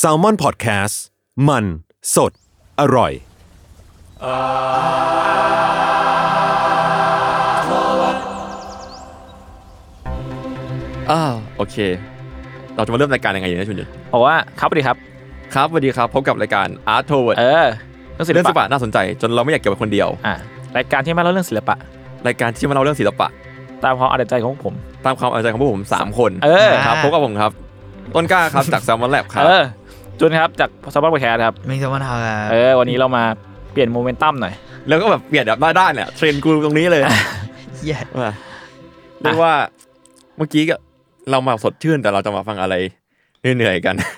S a l ม o n PODCAST มัน สด อร่อย อ้าวโอเค เราจะมาเริ่มรายการยังไงดีนะชุนยุนบอกว่าครับสวัสดีครับครับสวัสดีครับพบกับรายการ Art t o w a r d เออเรื่องศิลเรื่องศิลปะปะน่าสนใจ จนเราไม่อยากเก็บไว้คนเดียว อะรายการที่มาเล่าเรื่องศิลปะ รายการที่มาเล่าเรื่องศิลปะ ตามความเอาแต่ใจของผม ตามความเอาใจของพวกผม 3 คนเออ ครับพบกับผมครับ ต้นกล้าครับจาก s ซ l m o n Lab ครับ เออจุนครับจากสปอร์ตแคร์ครับไม่ใช่ว่าทำอะเออวันนี้เรามาเปลี่ยนโมเมนตัมหน่อย แล้วก็แบบเปลี่ยนแบบด้านๆเนี่ยเทรนด์กูตรงนี้เลยเหี้ยว่าเรียกว่าเมื่อกี้ก็เรามาสดชื่นแต่เราจะมาฟังอะไรเหนื่อยๆกันอะ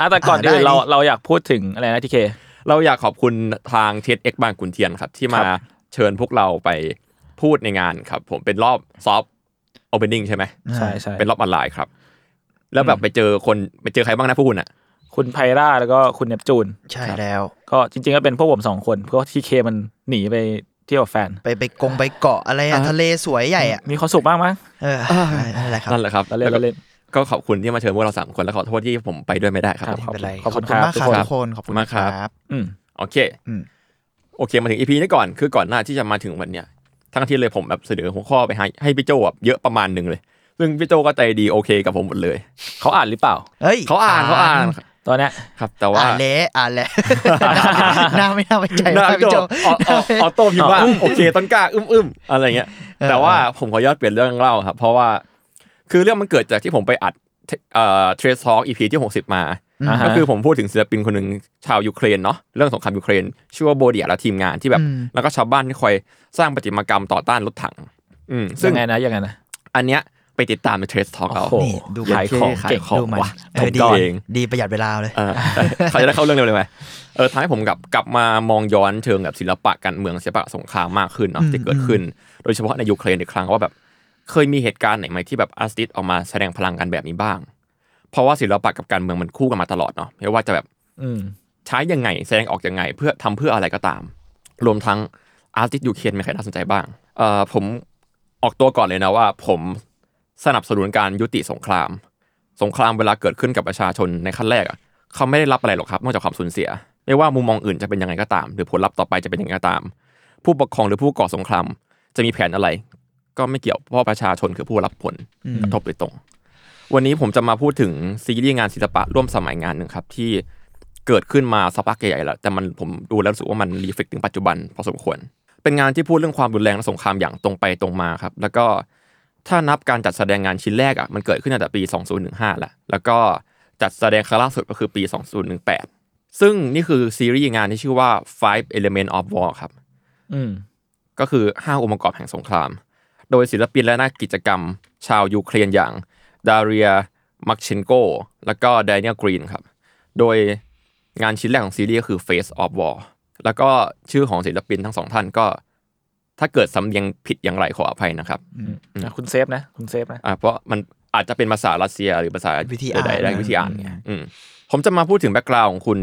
อะแต่ก่อนได้อื่นเราดิเราอยากพูดถึงอะไรนะทีเคเราอยากขอบคุณทาง TEDx บางขุนเทียนครับ ที่มาครับเชิญพวกเราไปพูดในงานครับ ผมเป็นรอบ soft opening ใช่ไหมใช่ใช่เป็นรอบออนไลน์ครับ แล้วแบบไปเจอคนไปเจอใครบ้างนะพวกคุณอะ คุณไพร่าแล้วก็คุณเนปจูน ใช่แล้ว ก็จริงๆก็เป็นพวกผมสองคน เพราะว่าทีเคมันหนีไปเที่ยวกับแฟน ไปไปกงไปเกาะอะไรอะทะเลสวยใหญ่อะมีความสุขบ้างมั้งเออนั่นแหละครับนั่นแหละครับเราเล่นแล้วก็เราเล่นก็ขอบคุณที่มาเชิญพวกเราสามคนแล้วขอโทษที่ผมไปด้วยไม่ได้ครับครับไม่เป็นไรขอบคุณขอบคุณมากคครัรับบทุกคนขอบคุณมากครับครับอืมโอเคอืมโอเคมาถึงอีพีนี้ก่อนคือก่อนหน้าที่จะมาถึงวันเนี้ยทั้งที่เลยผมแบบเสนอหัวข้อไปให้ให้พี่โจแบบเยอะประมาณหนึ่งเลย ซึ่งพี่โจก็ใจดีโอเคกับผมหมดเลย เขาอ่านหรือเปล่าเฮ้ยเขาอ่านเขาอ่านตอนเนี้ยครับ แต่ว่าอ่านเละอ่านเละหน้าไม่น่าไปใจหน้ามาพี่พี่โจโจออออออโต้พิมพ์ว่าโอเคต้นกล้าอึ้มอึ้มอะไรเงี้ยเออแต่ว่าผมขอย้อนเปลี่ยนเรื่องเล่าครับ เพราะว่าคือเรื่องมันเกิดจากที่ผมไปอัดเอ่อเทรสทอ l อีพีที่60มาอ่าฮะก็คือผมพูดถึงศิลปินคนหนึ่งชาวยูเครนเนาะเรื่องสงครามยูเครน ชื่อว่าโบเดียและทีมงานที่แบบ แล้วก็ชาวบ้านที่คอยสร้างปฏิมากรรมต่อต้านรถถัง อืมซึ่ยังงไงนะยังไงนะอันเนี้ย ไปติดตามในเทรสทอ l เอาโอ้โหนี่ดูขายของขายเก่งของดูมันว่ะเอผอมดีก็เองดีประหยัดเวลาเลยเออเขาจะได้เข้าเรื่องเร็วเลยไหมเออทำให้ผมกลับกลับมามองย้อนเชิงแบบศิลปะการเมืองศิลปะสงครามมากขึ้นเนาะที่เกิดขึ้น โดยเฉพาะในยูเครนอีกครั้งว่าแบบ เคยมีเหตุการณ์ไหนไหมที่แบบอาร์ติสต์ออกมาแสดงพลังกันแบบนี้บ้าง เพราะว่าศิลปะกับการเมืองมันคู่กันมาตลอดเนาะไม่ว่าจะแบบอืมใช้ยังไงแสดงออกยังไง เพื่อทำเพื่ออะไรก็ตาม รวมทั้งอาร์ติสต์ยูเครนมีใครน่าสนใจบ้างเอ่อผมออกตัวก่อนเลยนะว่า ผม สนับสนุนการยุติสงคราม สงครามเวลาเกิดขึ้นกับประชาชนในขั้นแรกอะเขาไม่ได้รับอะไรหรอกครับนอกจากความสูญเสีย ไม่ว่ามุมมองอื่นจะเป็นยังไงก็ตาม หรือผลลัพธ์ต่อไปจะเป็นยังไงก็ตาม ผู้ปกครองหรือผู้ก่อสงครามจะมีแผนอะไร ก็ไม่เกี่ยวเพราะประชาชนคือผู้รับผลกระทบโดยตรง วันนี้ผมจะมาพูดถึงซีรีส์งานศิลปะร่วมสมัยงานหนึ่งครับที่เกิดขึ้นมาสักพักใหญ่ๆแล้วแต่มันผมดูแล้วรู้สึกว่ามันรีเฟกถึงปัจจุบันพอสมควร เป็นงานที่พูดเรื่องความรุนแรงและสงครามอย่างตรงไปตรงมาครับ แล้วก็ ถ้านับการจัดแสดงงานชิ้นแรกอะมันเกิดขึ้นตั้งแต่ปี 2015แหละแล้วก็จัดแสดงครั้งล่าสุดก็คือปี 2018 ซึ่งนี่คือซีรีส์งานที่ชื่อว่า Five Element of War ครับอืมก็คือ 5 องค์ประกอบแห่งสงคราม โดยศิลปินและนักกิจกรรม ชาวยูเครนอย่างดาเรียมักเชนโกแล้วก็แดเนียลกรีนครับ โดยงานชิ้นแรกของซีรีส์ก็คือ Face of War แล้วก็ชื่อของศิลปินทั้งสองท่านก็ ถ้าเกิดสำเนียงผิดอย่างไรขออภัยนะครับนะคุณเซฟนะคุณเซฟนะอ่าเพราะมันอาจจะเป็นภาษารัสเซียหรือภาษาวิธีอ่านใดๆได้วิธีอ่านไงอืมผมจะมาพูดถึง background ของคุณ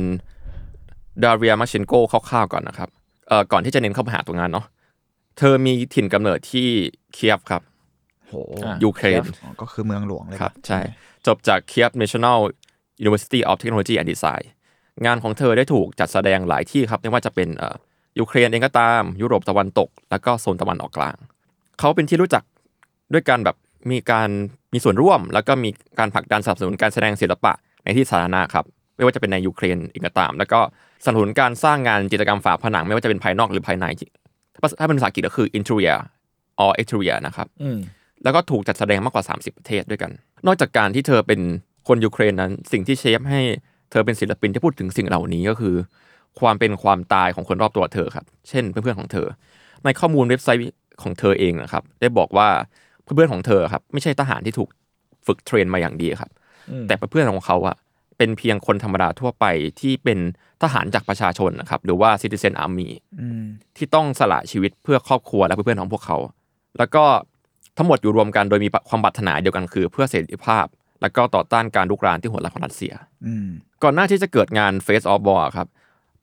ดาเรียมักเชนโกคร่าวๆก่อนนะครับเอ่อก่อนที่จะเน้นเข้าไปหาตัวงานเนาะเธอมีถิ่นกำเนิดที่เคียฟครับโหยูเครนอ๋อก็คือเมืองหลวงเลยครับใช่จบจาก Kiev National University of Technology and Design งานของเธอได้ถูกจัดแสดงหลายที่ครับไม่ว่าจะเป็นเอ่อ ยูเครนเองก็ตาม ยุโรปตะวันตก แล้วก็โซนตะวันออกกลาง เขาเป็นที่รู้จักด้วยการแบบมีการมีส่วนร่วม แล้วก็มีการผลักดันสนับสนุนการแสดงศิลปะในที่สาธารณะครับไม่ว่าจะเป็นในยูเครนเองก็ตาม แล้วก็สนับสนุนการสร้างงานจิตรกรรมฝาผนัง ไม่ว่าจะเป็นภายนอกหรือภายในถ้าเป็นภาษาอังกฤษก็คือ interior or exterior นะครับอืมแล้วก็ถูกจัดแสดงมากกว่า 30 ประเทศด้วยกัน นอกจากการที่เธอเป็นคนยูเครนนั้น สิ่งที่เชฟให้เธอเป็นศิลปินที่พูดถึงสิ่งเหล่านี้ก็คือ ความเป็นความตายของคนรอบตัวเธอครับ เช่นเพื่อนๆของเธอ ในข้อมูลเว็บไซต์ของเธอเองนะครับ ได้บอกว่าเพื่อนๆของเธอครับไม่ใช่ทหารที่ถูกฝึกเทรนมาอย่างดีครับ แต่เพื่อนๆของเขาอะเป็นเพียงคนธรรมดาทั่วไปที่เป็นทหารจากประชาชนนะครับ หรือว่า citizen army อืมที่ต้องสละชีวิตเพื่อครอบครัวและเพื่อนๆของพวกเขา แล้วก็ทั้งหมดอยู่รวมกันโดยมีความปรารถนาเดียวกันคือ เพื่อเสรีภาพ และก็ต่อต้านการลุกรานที่โหดร้ายของรัสเซียอืมก่อนหน้าที่จะเกิดงาน Face of War ครับ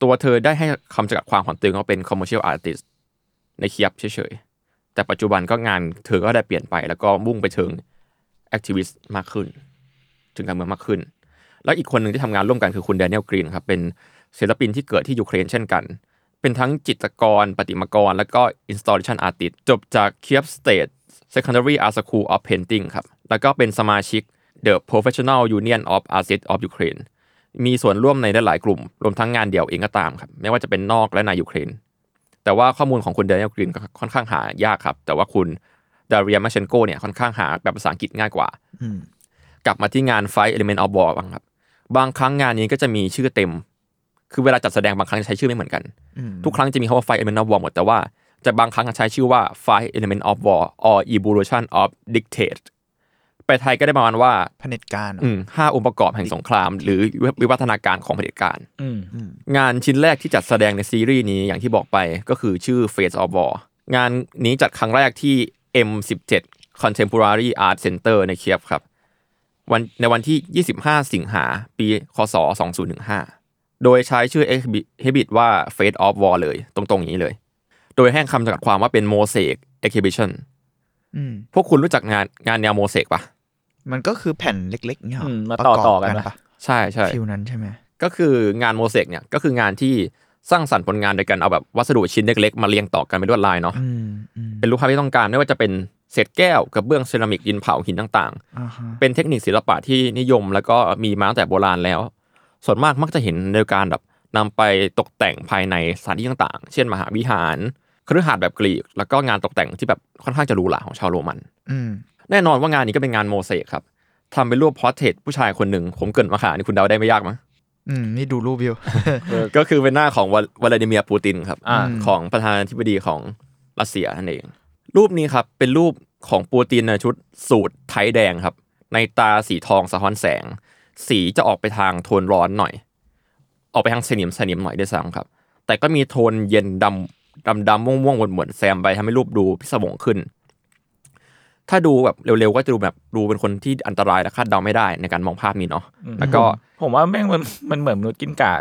ตัวเธอได้ให้คำจำกัดความของตัวเองว่าเป็น commercial artist ในเคียบเฉยๆ แต่ปัจจุบันก็งานเธอก็ได้เปลี่ยนไป แล้วก็มุ่งไปเชิง activist มากขึ้น ถึงการเมืองมากขึ้น แล้วอีกคนหนึ่งที่ทำงานร่วมกันคือคุณแดเนียลกรีนครับ เป็นศิลปินที่เกิดที่ยูเครนเช่นกัน เป็นทั้งจิตรกร ประติมากร แล้วก็ installation artist จบจาก Kiev State Secondary Art School of Painting ครับ แล้วก็เป็นสมาชิก The Professional Union of Artists of Ukraine มีส่วนร่วมในหลายๆกลุ่ม รวมทั้งงานเดี่ยวเองก็ตามครับ ไม่ว่าจะเป็นนอกและในยูเครน แต่ว่าข้อมูลของคุณเดนิเอลกรีนก็ค่อนข้างหายากครับ แต่ว่าคุณดาริอามาเชนโกเนี่ยค่อนข้างหาแบบภาษาอังกฤษง่ายกว่าอืมกลับมาที่งาน Fight Element of War บ้างครับ บางครั้งงานนี้ก็จะมีชื่อเต็ม คือเวลาจัดแสดงบางครั้งจะใช้ชื่อไม่เหมือนกันอืมทุกครั้งจะมีคำว่า Fight Element of War หมดแต่ว่าจะบางครั้งจะใช้ชื่อว่า Fight Element of War or Evolution of Dictate ไปไทยก็ได้ประมาณว่าเผด็จการเหรออืมห้าองค์ประกอบแห่งสงคราม หรือวิวัฒนาการของเผด็จการอืมงานชิ้นแรกที่จัดแสดงในซีรีส์นี้อย่างที่บอกไปก็คือชื่อ Face of War งานนี้จัดครั้งแรกที่ M17 Contemporary Art Center ในเคียฟครับวันในวันที่ 25 สิงหา ปี คศ 2015 โดยใช้ชื่อ exhibit ว่า Face of War เลย ตรงๆ อย่างนี้เลย โดยให้คำจำกัดความว่าเป็น Mosaic Exhibition อืมพวกคุณรู้จักงานงานแนวโมเสกปะ มันก็คือแผ่นเล็กๆเนี่ยหรืออืมมาประกอบต่อกันปะใช่ใช่ feel นั้นใช่ไหมก็คืองานโมเสกเนี่ยก็คืองานที่สร้างสรรค์ผลงานโดยการเอาแบบวัสดุชิ้นเล็กๆมาเรียงต่อกันเป็นลวดลายเนาะอืมอืมเป็นรูปภาพที่ต้องการไม่ว่าจะเป็นเศษแก้วกระเบื้องเซรามิกดินเผาหินต่างอ่าฮะๆเป็นเทคนิคศิลปะที่นิยมแล้วก็มีมาตั้งแต่โบราณแล้ว ส่วนมากมักจะเห็นในการแบบนำไปตกแต่งภายในสถานที่ต่างๆ เช่นมหาวิหารคฤหาสน์แบบกรีก แล้วก็งานตกแต่งที่แบบค่อนข้างจะหรูหราของชาวโรมันอืม แน่นอนว่างานนี้ก็เป็นงานโมเสกครับทำเป็นรูป portrait ผู้ชายคนหนึ่งผมเกริ่นมาขนาดนี้คุณเดาได้ไม่ยากมั้งอืมนี่ดูรูปวิวก็คือเป็นหน้าของวลวลาดิเมียร์ปูตินครับอ่าของประธานาธิบดีของรัสเซียนั่นเอง รูปนี้ครับเป็นรูปของปูตินในชุดสูทไทแดงครับ นัยน์ตาสีทองสะท้อนแสง สีจะออกไปทางโทนร้อนหน่อย ออกไปทางสนิมสนิมหน่อยด้วยซ้ำครับ แต่ก็มีโทนเย็นดำดำดำม่วงม่วงๆหมวนๆแซมไปทำให้รูปดูพิศวงขึ้น ถ้าดูแบบเร็วๆก็จะดูแบบดูเป็นคนที่อันตรายและคาดเดาไม่ได้ในการมองภาพนี้เนาะแล้วก็ผมว่าแม่งมันมันเหมือนมนุษย์กินกา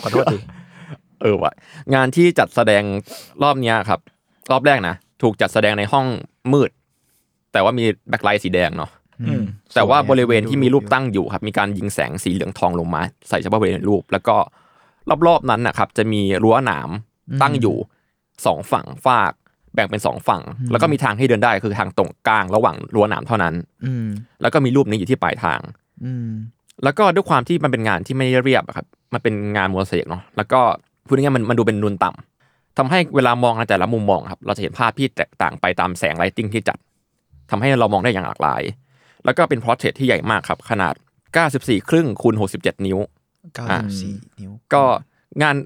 ขอโทษทีเออว่ะงานที่จัดแสดงรอบเนี้ยครับ รอบแรกนะถูกจัดแสดงในห้องมืด แต่ว่ามี backlight สีแดงเนาะอืมแต่ว่าสวยอะบริเวณที่มีรูปดูรูปตั้งอยู่ครับ มีการยิงแสงสีเหลืองทองลงมา ใส่เฉพาะบริเวณรูป แล้วก็รอบๆนั้นนะครับ จะมีรั้วหนามตั้งอยู่สองฝั่งฟาก แบ่งเป็นสองฝั่ง แล้วก็มีทางให้เดินได้คือทางตรงกลางระหว่างรั้วหนามเท่านั้น อืมแล้วก็มีรูปนี้อยู่ที่ปลายทาง อืมแล้วก็ด้วยความที่มันเป็นงานที่ไม่เรียบอะครับ มันเป็นงานโมเสกเนาะแล้วก็พูดง่ายๆมันมันดูเป็นนูนต่ำทำให้เวลามองในแต่ละมุมมองครับ เราจะเห็นภาพที่แตกต่างไปตามแสง lighting ที่จัดทำให้เรามองได้อย่างหลากหลาย แล้วก็เป็น portrait ที่ใหญ่มากครับ ขนาด 94 ครึ่งคูณ67 นิ้วเก้าอะสิบสี่นิ้ว ก็งาน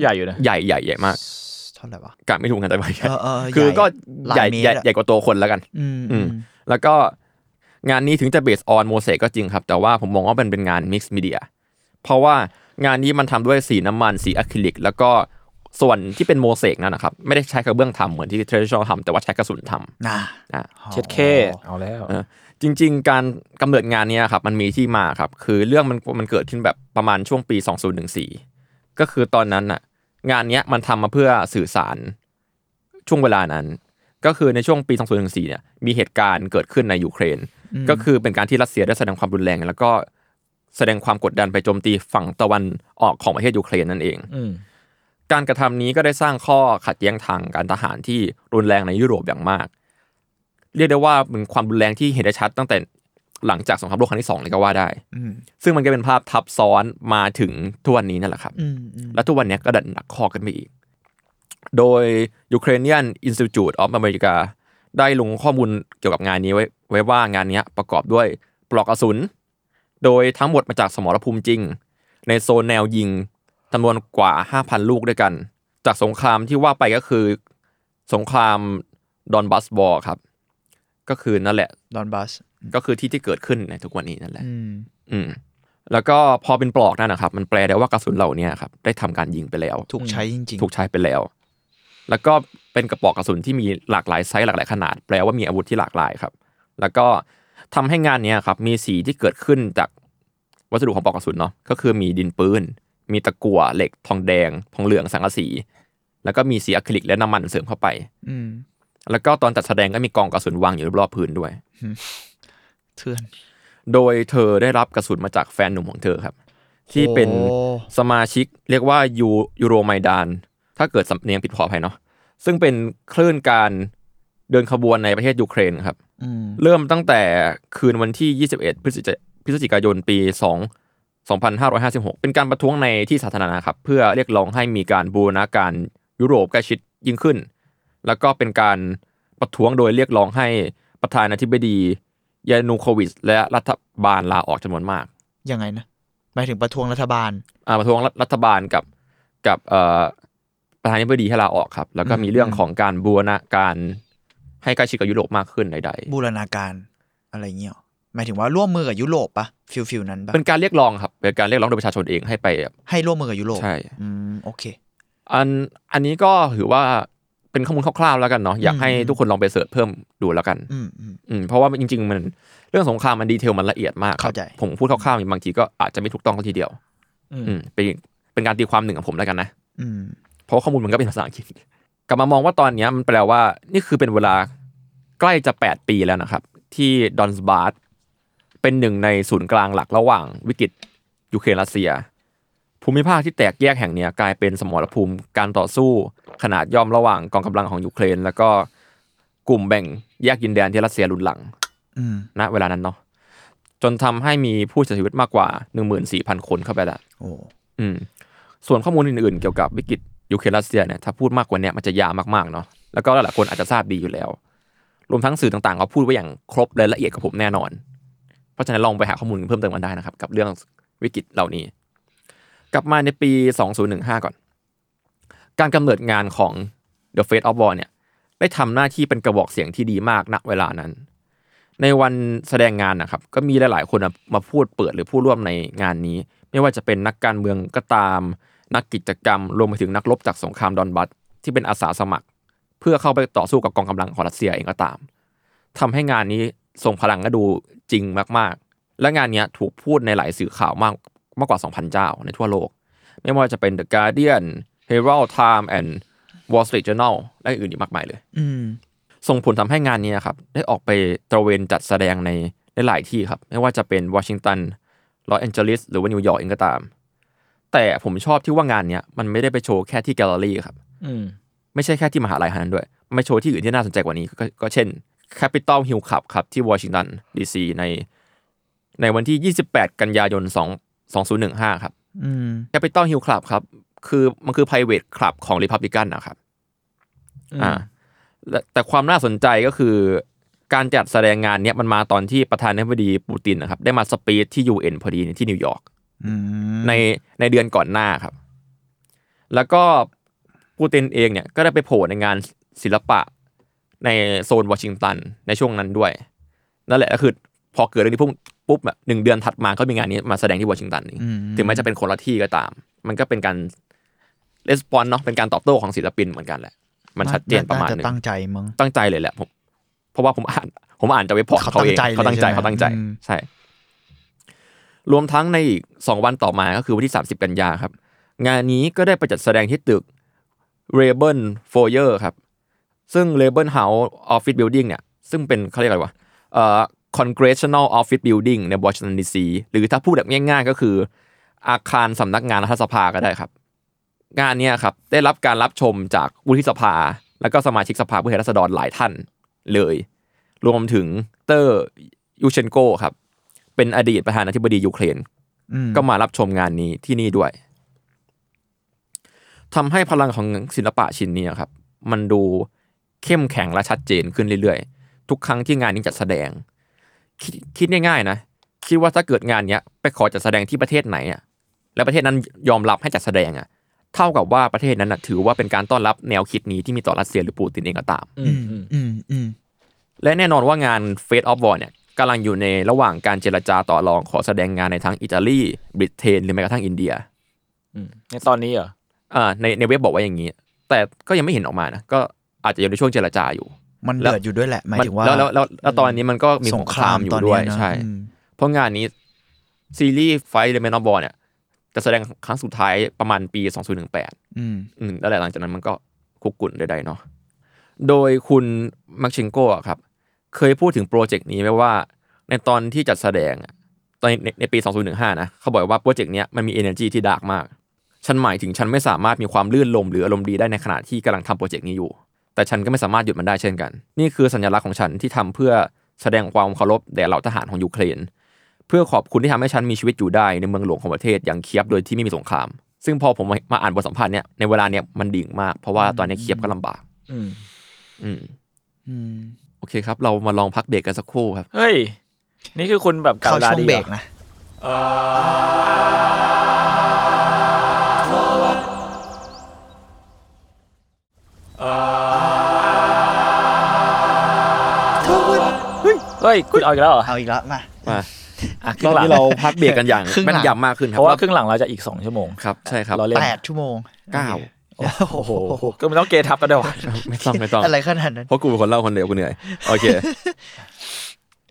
ใหญ่อยู่นะ ใหญ่ใหญ่ใหญ่มากเท่าไหร่วะกะไม่ถูกกันแต่ว่าใหญ่เออเออคือก็หลายใหญ่เมตรใหญ่อะใหญ่กว่าตัวคนแล้วกัน อืมอือืมมแล้วก็งานนี้ถึงจะ based on โมเสกก็จริงครับ แต่ว่าผมมองว่ามันเป็นงาน mixed media เพราะว่างานนี้มันทำด้วยสีน้ำมันสีอะคริลิก แล้วก็ส่วนที่เป็นโมเสกนั่นนะครับ ไม่ได้ใช้กระเบื้องทำเหมือนที่ traditional ทำแต่ว่าใช้กระสุนทำน่ะอะเช็ดเคเอาแล้วเออจริง ๆ การกำเนิดงานเนี้ยครับ มันมีที่มาครับ คือเรื่องมันมันเกิดขึ้นแบบประมาณช่วงปี 2014 ก็คือตอนนั้นน่ะ งานเนี้ยมันทำมาเพื่อสื่อสารช่วงเวลานั้น ก็คือในช่วงปี2014เนี่ยมีเหตุการณ์เกิดขึ้นในยูเครน ก็คือเป็นการที่รัสเซียได้แสดงความรุนแรง แล้วก็แสดงความกดดันไปโจมตีฝั่งตะวันออกของประเทศยูเครนนั่นเองอืมการกระทำนี้ก็ได้สร้างข้อขัดแย้งทางการทหารที่รุนแรงในยุโรปอย่างมาก เรียกได้ว่าเป็นความรุนแรงที่เห็นได้ชัดตั้งแต่ หลังจากสงครามโลกครั้งที่สองเลยก็ว่าได้อืมซึ่งมันก็เป็นภาพทับซ้อนมาถึงทุกวันนี้นั่นแหละครับอืมอืมและทุกวันนี้ก็ดันหนักข้อกันไปอีก โดย Ukrainian Institute of America ได้ลงข้อมูลเกี่ยวกับงานนี้ไว้ไว้ว่างานเนี้ยประกอบด้วยปลอกกระสุน โดยทั้งหมดมาจากสมรภูมิจริง ในโซนแนวยิงจำนวนกว่า 5,000 ลูกด้วยกัน จากสงครามที่ว่าไปก็คือ สงคราม Donbas War ครับ ก็คือนั่นแหละดอนบัสก็คือที่ที่เกิดขึ้นในทุกวันนี้นั่นแหละอืมอืมแล้วก็พอเป็นปลอกนั่นนะครับ มันแปลได้ว่ากระสุนเหล่านี้ครับได้ทำการยิงไปแล้ว ถูกใช้จริงๆ ถูกใช้ไปแล้ว แล้วก็เป็นกระบอกกระสุนที่มีหลากหลายไซส์หลากหลายขนาด แปลว่ามีอาวุธที่หลากหลายครับ แล้วก็ทำให้งานเนี้ยครับ มีสีที่เกิดขึ้นจากวัสดุของปลอกกระสุนเนาะก็คือมีดินปืนมีตะกั่วเหล็กทองแดง ทองเหลืองสังกะสี แล้วก็มีสีอะคริลิกและน้ำมันเสริมเข้าไปอืม แล้วก็ตอนจัดแสดงก็มีกองกระสุนวางอยู่รอบๆพื้นด้วยเถื่อน โดยเธอได้รับกระสุนมาจากแฟนหนุ่มของเธอครับ ที่เป็นโอ้สมาชิกเรียกว่ายูยูโรไมดาน ถ้าเกิดสำเนียงผิดขออภัยเนาะซึ่งเป็นคลื่นการเดินขบวนในประเทศยูเครนครับอืมเริ่มตั้งแต่คืนวันที่ 21พฤศจิพฤศจิกายนปี 2 2556 เป็นการประท้วงในที่สาธารณะครับ เพื่อเรียกร้องให้มีการบูรณาการยุโรปใกล้ชิดยิ่งขึ้น แล้วก็เป็นการประท้วงโดยเรียกร้องให้ประธานาธิบดียานูโควิชและรัฐบาลลาออกจำนวนมาก ยังไงนะหมายถึงประท้วงรัฐบาลอ่าประท้วงรัฐรัฐบาลกับกับเอ่อประธานาธิบดีให้ลาออกครับ แล้วก็มีเรื่องของการบูรณาการให้ใกล้ชิดกับยุโรปมากขึ้นใดบูรณาการอะไรเงี้ยหรอหมายถึงว่าร่วมมือกับยุโรปปะ feel feel นั้นปะๆเป็นการเรียกร้องครับเป็นการเรียกร้องโดยประชาชนเองให้ไป ให้ร่วมมือกับยุโรปใช่อืมโอเค อันอันนี้ก็ถือว่า เป็นข้อมูลคร่าวๆแล้วกันเนาะอยากให้อืมทุกคนลองไป search เพิ่มดูแล้วกันอืมอืมอืมเพราะว่าจริง ๆ มันเรื่องสงครามมัน detail มันละเอียดมากครับเข้าใจผมพูดคร่าวๆบางทีก็อาจจะไม่ถูกต้องทีเดียว อืมอืมเป็นเป็นการตีความหนึ่งของผมแล้วกันนะอืมเพราะว่าข้อมูลมันก็เป็นภาษาอังกฤษกลับมามองว่าตอนเนี้ยมันแปลว่า นี่คือเป็นเวลาใกล้จะ 8 ปีแล้วนะครับ ที่ดอนสบาร์เป็นหนึ่งในศูนย์กลางหลักระหว่างวิกฤตยูเครนรัสเซีย ภูมิภาคที่แตกแยกแห่งเนี้ยกลายเป็นสมรภูมิการต่อสู้ขนาดย่อมระหว่างกองกำลังของยูเครน แล้วก็กลุ่มแบ่งแยกดินแดนที่รัสเซียรุนหลังอืมณเวลานั้นเนาะจนทำให้มีผู้เสียชีวิตมากกว่า 14,000 คนเข้าไปแล้วโอ้อืมส่วนข้อมูลอื่นๆ เกี่ยวกับวิกฤตยูเครนรัสเซียเนี่ยถ้าพูดมากกว่าเนี้มันจะยาวมากๆเนาะแล้วก็หลายๆคนอาจจะทราบดีอยู่แล้ว รวมทั้งสื่อต่างๆเขาพูดไว้อย่างครบและละเอียดกับผมแน่นอน เพราะฉะนั้นลองไปหาข้อมูลเพิ่มเติมกันได้นะครับ กับเรื่องวิกฤตเหล่านี้ กลับมาในปี 2015 ก่อน การกำเนิดงานของ The Fate of War เนี่ยได้ทำหน้าที่เป็นกระบอกเสียงที่ดีมากณเวลานั้น ในวันแสดงงานนะครับ ก็มีหลาย ๆ คนมาพูดเปิดหรือผู้ร่วมในงานนี้ ไม่ว่าจะเป็นนักการเมืองก็ตาม นักกิจกรรม รวมไปถึงนักรบจากสงครามดอนบัสที่เป็นอาสาสมัคร เพื่อเข้าไปต่อสู้กับกองกำลังของรัสเซียเองก็ตามทำให้งานนี้ทรงพลังและดูจริงมาก ๆ และงานนี้ถูกพูดในหลายสื่อข่าวมาก มากกว่า 2,000 เจ้าในทั่วโลก ไม่ว่าจะเป็น The Guardian Herald Time and Wall Street Journal และอื่นอีกมากมายเลยอืมส่งผลทำให้งานนี้ครับ ได้ออกไปตระเวนจัดแสดงในในหลายที่ครับ ไม่ว่าจะเป็นวอชิงตันลอสแอนเจลิสหรือว่านิวยอร์กเองก็ตาม แต่ผมชอบที่ว่างานเนี้ยมันไม่ได้ไปโชว์แค่ที่แกลเลอรี่ครับอืมไม่ใช่แค่ที่มหาลัยเท่านั้นด้วยมันไปโชว์ที่อื่นที่น่าสนใจกว่านี้ก็ก็เช่น Capitol Hill Club ครับที่วอชิงตันดีซีในในวันที่ 28 กันยายน2 2015 ครับอืม Capitol Hill Club ครับ คือมันคือ private club ของ Republican นะครับ อ่าและแต่ความน่าสนใจก็คือการจัดแสดงงานเนี้ยมันมาตอนที่ประธานาธิบดีปูตินนะครับ ได้มาสปีดที่ UN พอดีที่นิวยอร์กอืมในในเดือนก่อนหน้าครับ แล้วก็ปูตินเองเนี่ยก็ได้ไปโผล่ในงานศิลปะในโซนวอชิงตันในช่วงนั้นด้วย นั่นแหละก็คือ พอเกิดเรื่องนี้ปุ๊บปุ๊บแบบหนึ่งเดือนถัดมาก็มีงานนี้มาแสดงที่วอชิงตันนี่อืมถึงแม้จะเป็นคนละที่ก็ตาม มันก็เป็นการレスปอนเนาะเป็นการตอบโต้ของศิลปินเหมือนกันแหละ มันชัดเจนประมาณหนึงจตั้งใจมั้งตั้งใจเลยแหละผมเพราะว่าผมอ่านผมอ่านจากเว็บพอร์ตเขาเขาเองตั้งใจเลยเขาตั้งใจใช่ไหมเขาตั้งใจอืมใช่ รวมทั้งในอีกสองวันต่อมาก็คือวันที่ 30 กันยาครับ งานนี้ก็ได้ไปจัดแสดงที่ตึก r a b e n f o y e r ครับ ซึ่ง r a b e n House Office Building เนี่ย ซึ่งเป็นเขาเรียกอะไรวะเอ่อ Congressional Office Building ใน Washington DC หรือถ้าพูดแบบง่าย ๆ ก็คือ อาคารสำนักงานรัฐสภาก็ได้ครับ งานเนี้ยครับได้รับการรับชมจากวุฒิสภา แล้วก็สมาชิกสภาผู้แทนราษฎรหลายท่านเลย รวมถึงวิกเตอร์ยูเชนโกครับ เป็นอดีตประธานาธิบดียูเครนอืมก็มารับชมงานนี้ที่นี่ด้วยทำให้พลังของศิลปะชิ้นนี้ครับ มันดูเข้มแข็งและชัดเจนขึ้นเรื่อยๆ ทุกครั้งที่งานนี้จัดแสดง คิดคิดง่ายๆนะคิดว่าถ้าเกิดงานเนี้ยไปขอจัดแสดงที่ประเทศไหนอะแล้วประเทศนั้นยอมรับให้จัดแสดงอะเท่ากับว่าประเทศนั้นน่ะถือว่าเป็นการต้อนรับแนวคิดนี้ที่มีต่อรัสเซียหรือปูตินเองก็ตามอืมอืมอืมอืมและแน่นอนว่างาน Fate of War เนี่ยกำลังอยู่ในระหว่างการเจรจาต่อรองขอแสดงงานในทั้งอิตาลีบริเตนหรือแม้กระทั่งอินเดียอืมในตอนนี้เหรออ่าในในเว็บบอกว่าอย่างนี้ แต่ก็ยังไม่เห็นออกมานะก็อาจจะอยู่ในช่วงเจรจาอยู่ มันแล้วเดือดอยู่ด้วยแหละหมายถึงว่าแล้วแล้วแล้วแล้วตอนนี้มันก็มีสงครามอยู่ตนด้วยเนี้นะใช่อืมเพราะงานนี้ซีรีส์ไฟเดเมนอ b บอลเนี่ยจะแสดงครั้งสุดท้ายประมาณปี 2018 อืมอืมแล้วหลังจากนั้นมันก็คุกกุ่นใดๆเนาะโดยคุณมักชิงโกะครับ เคยพูดถึงโปรเจกต์นี้ไว้ว่า ในตอนที่จัดแสดงอะตอนในในปี 2015 นะเขาบอกว่าโปรเจกต์เนี้ยมันมี energy ที่ dark มาก ฉันหมายถึงฉันไม่สามารถมีความรื่นรมย์หรืออารมณ์ดีได้ในขณะที่กำลังทำโปรเจกต์นี้อยู่ แต่ฉันก็ไม่สามารถหยุดมันได้เช่นกัน นี่คือสัญลักษณ์ของฉันที่ทำเพื่อแสดงความเคารพแด่เหล่าทหารของยูเครน เพื่อขอบคุณที่ทำให้ฉันมีชีวิตอยู่ได้ในเมืองหลวงของประเทศอย่างเคียฟโดยที่ไม่มีสงคราม ซึ่งพอผมมามาอ่านบทสัมภาษณ์เนี่ยในเวลาเนี้ยมันดิ่งมาก เพราะว่าตอนนี้เคียฟก็ลำบาก อืม อืม อืม โอเคครับ เรามาลองพักเบรกกันสักครู่ครับ เฮ้ย นี่คือคุณแบบกล่าเข้าวลาช่วงดีเบรหกอนะ เฮ้ยคุณเอาอีกแล้วเหรอเอาอีกแล้วมามาอะครรึ่องบหลังนี้เราพักเบรกกันอย่างครึ่งหลัง แม่นยำมากขึ้นคเพรับราะว่าครึ่งหลังเราจะอีกสองชั่วโมงครับใช่ครับเราเล่นแปดชั่วโมงเก้าโอ้โหก็ไม่ต้องเกทับกันด้วยวะไม่ต้องไม่ต้อง อะไรขนาดนั้น เพราะกูเป็นคนเล่าคนเดียวกูเหนื่อย โอเค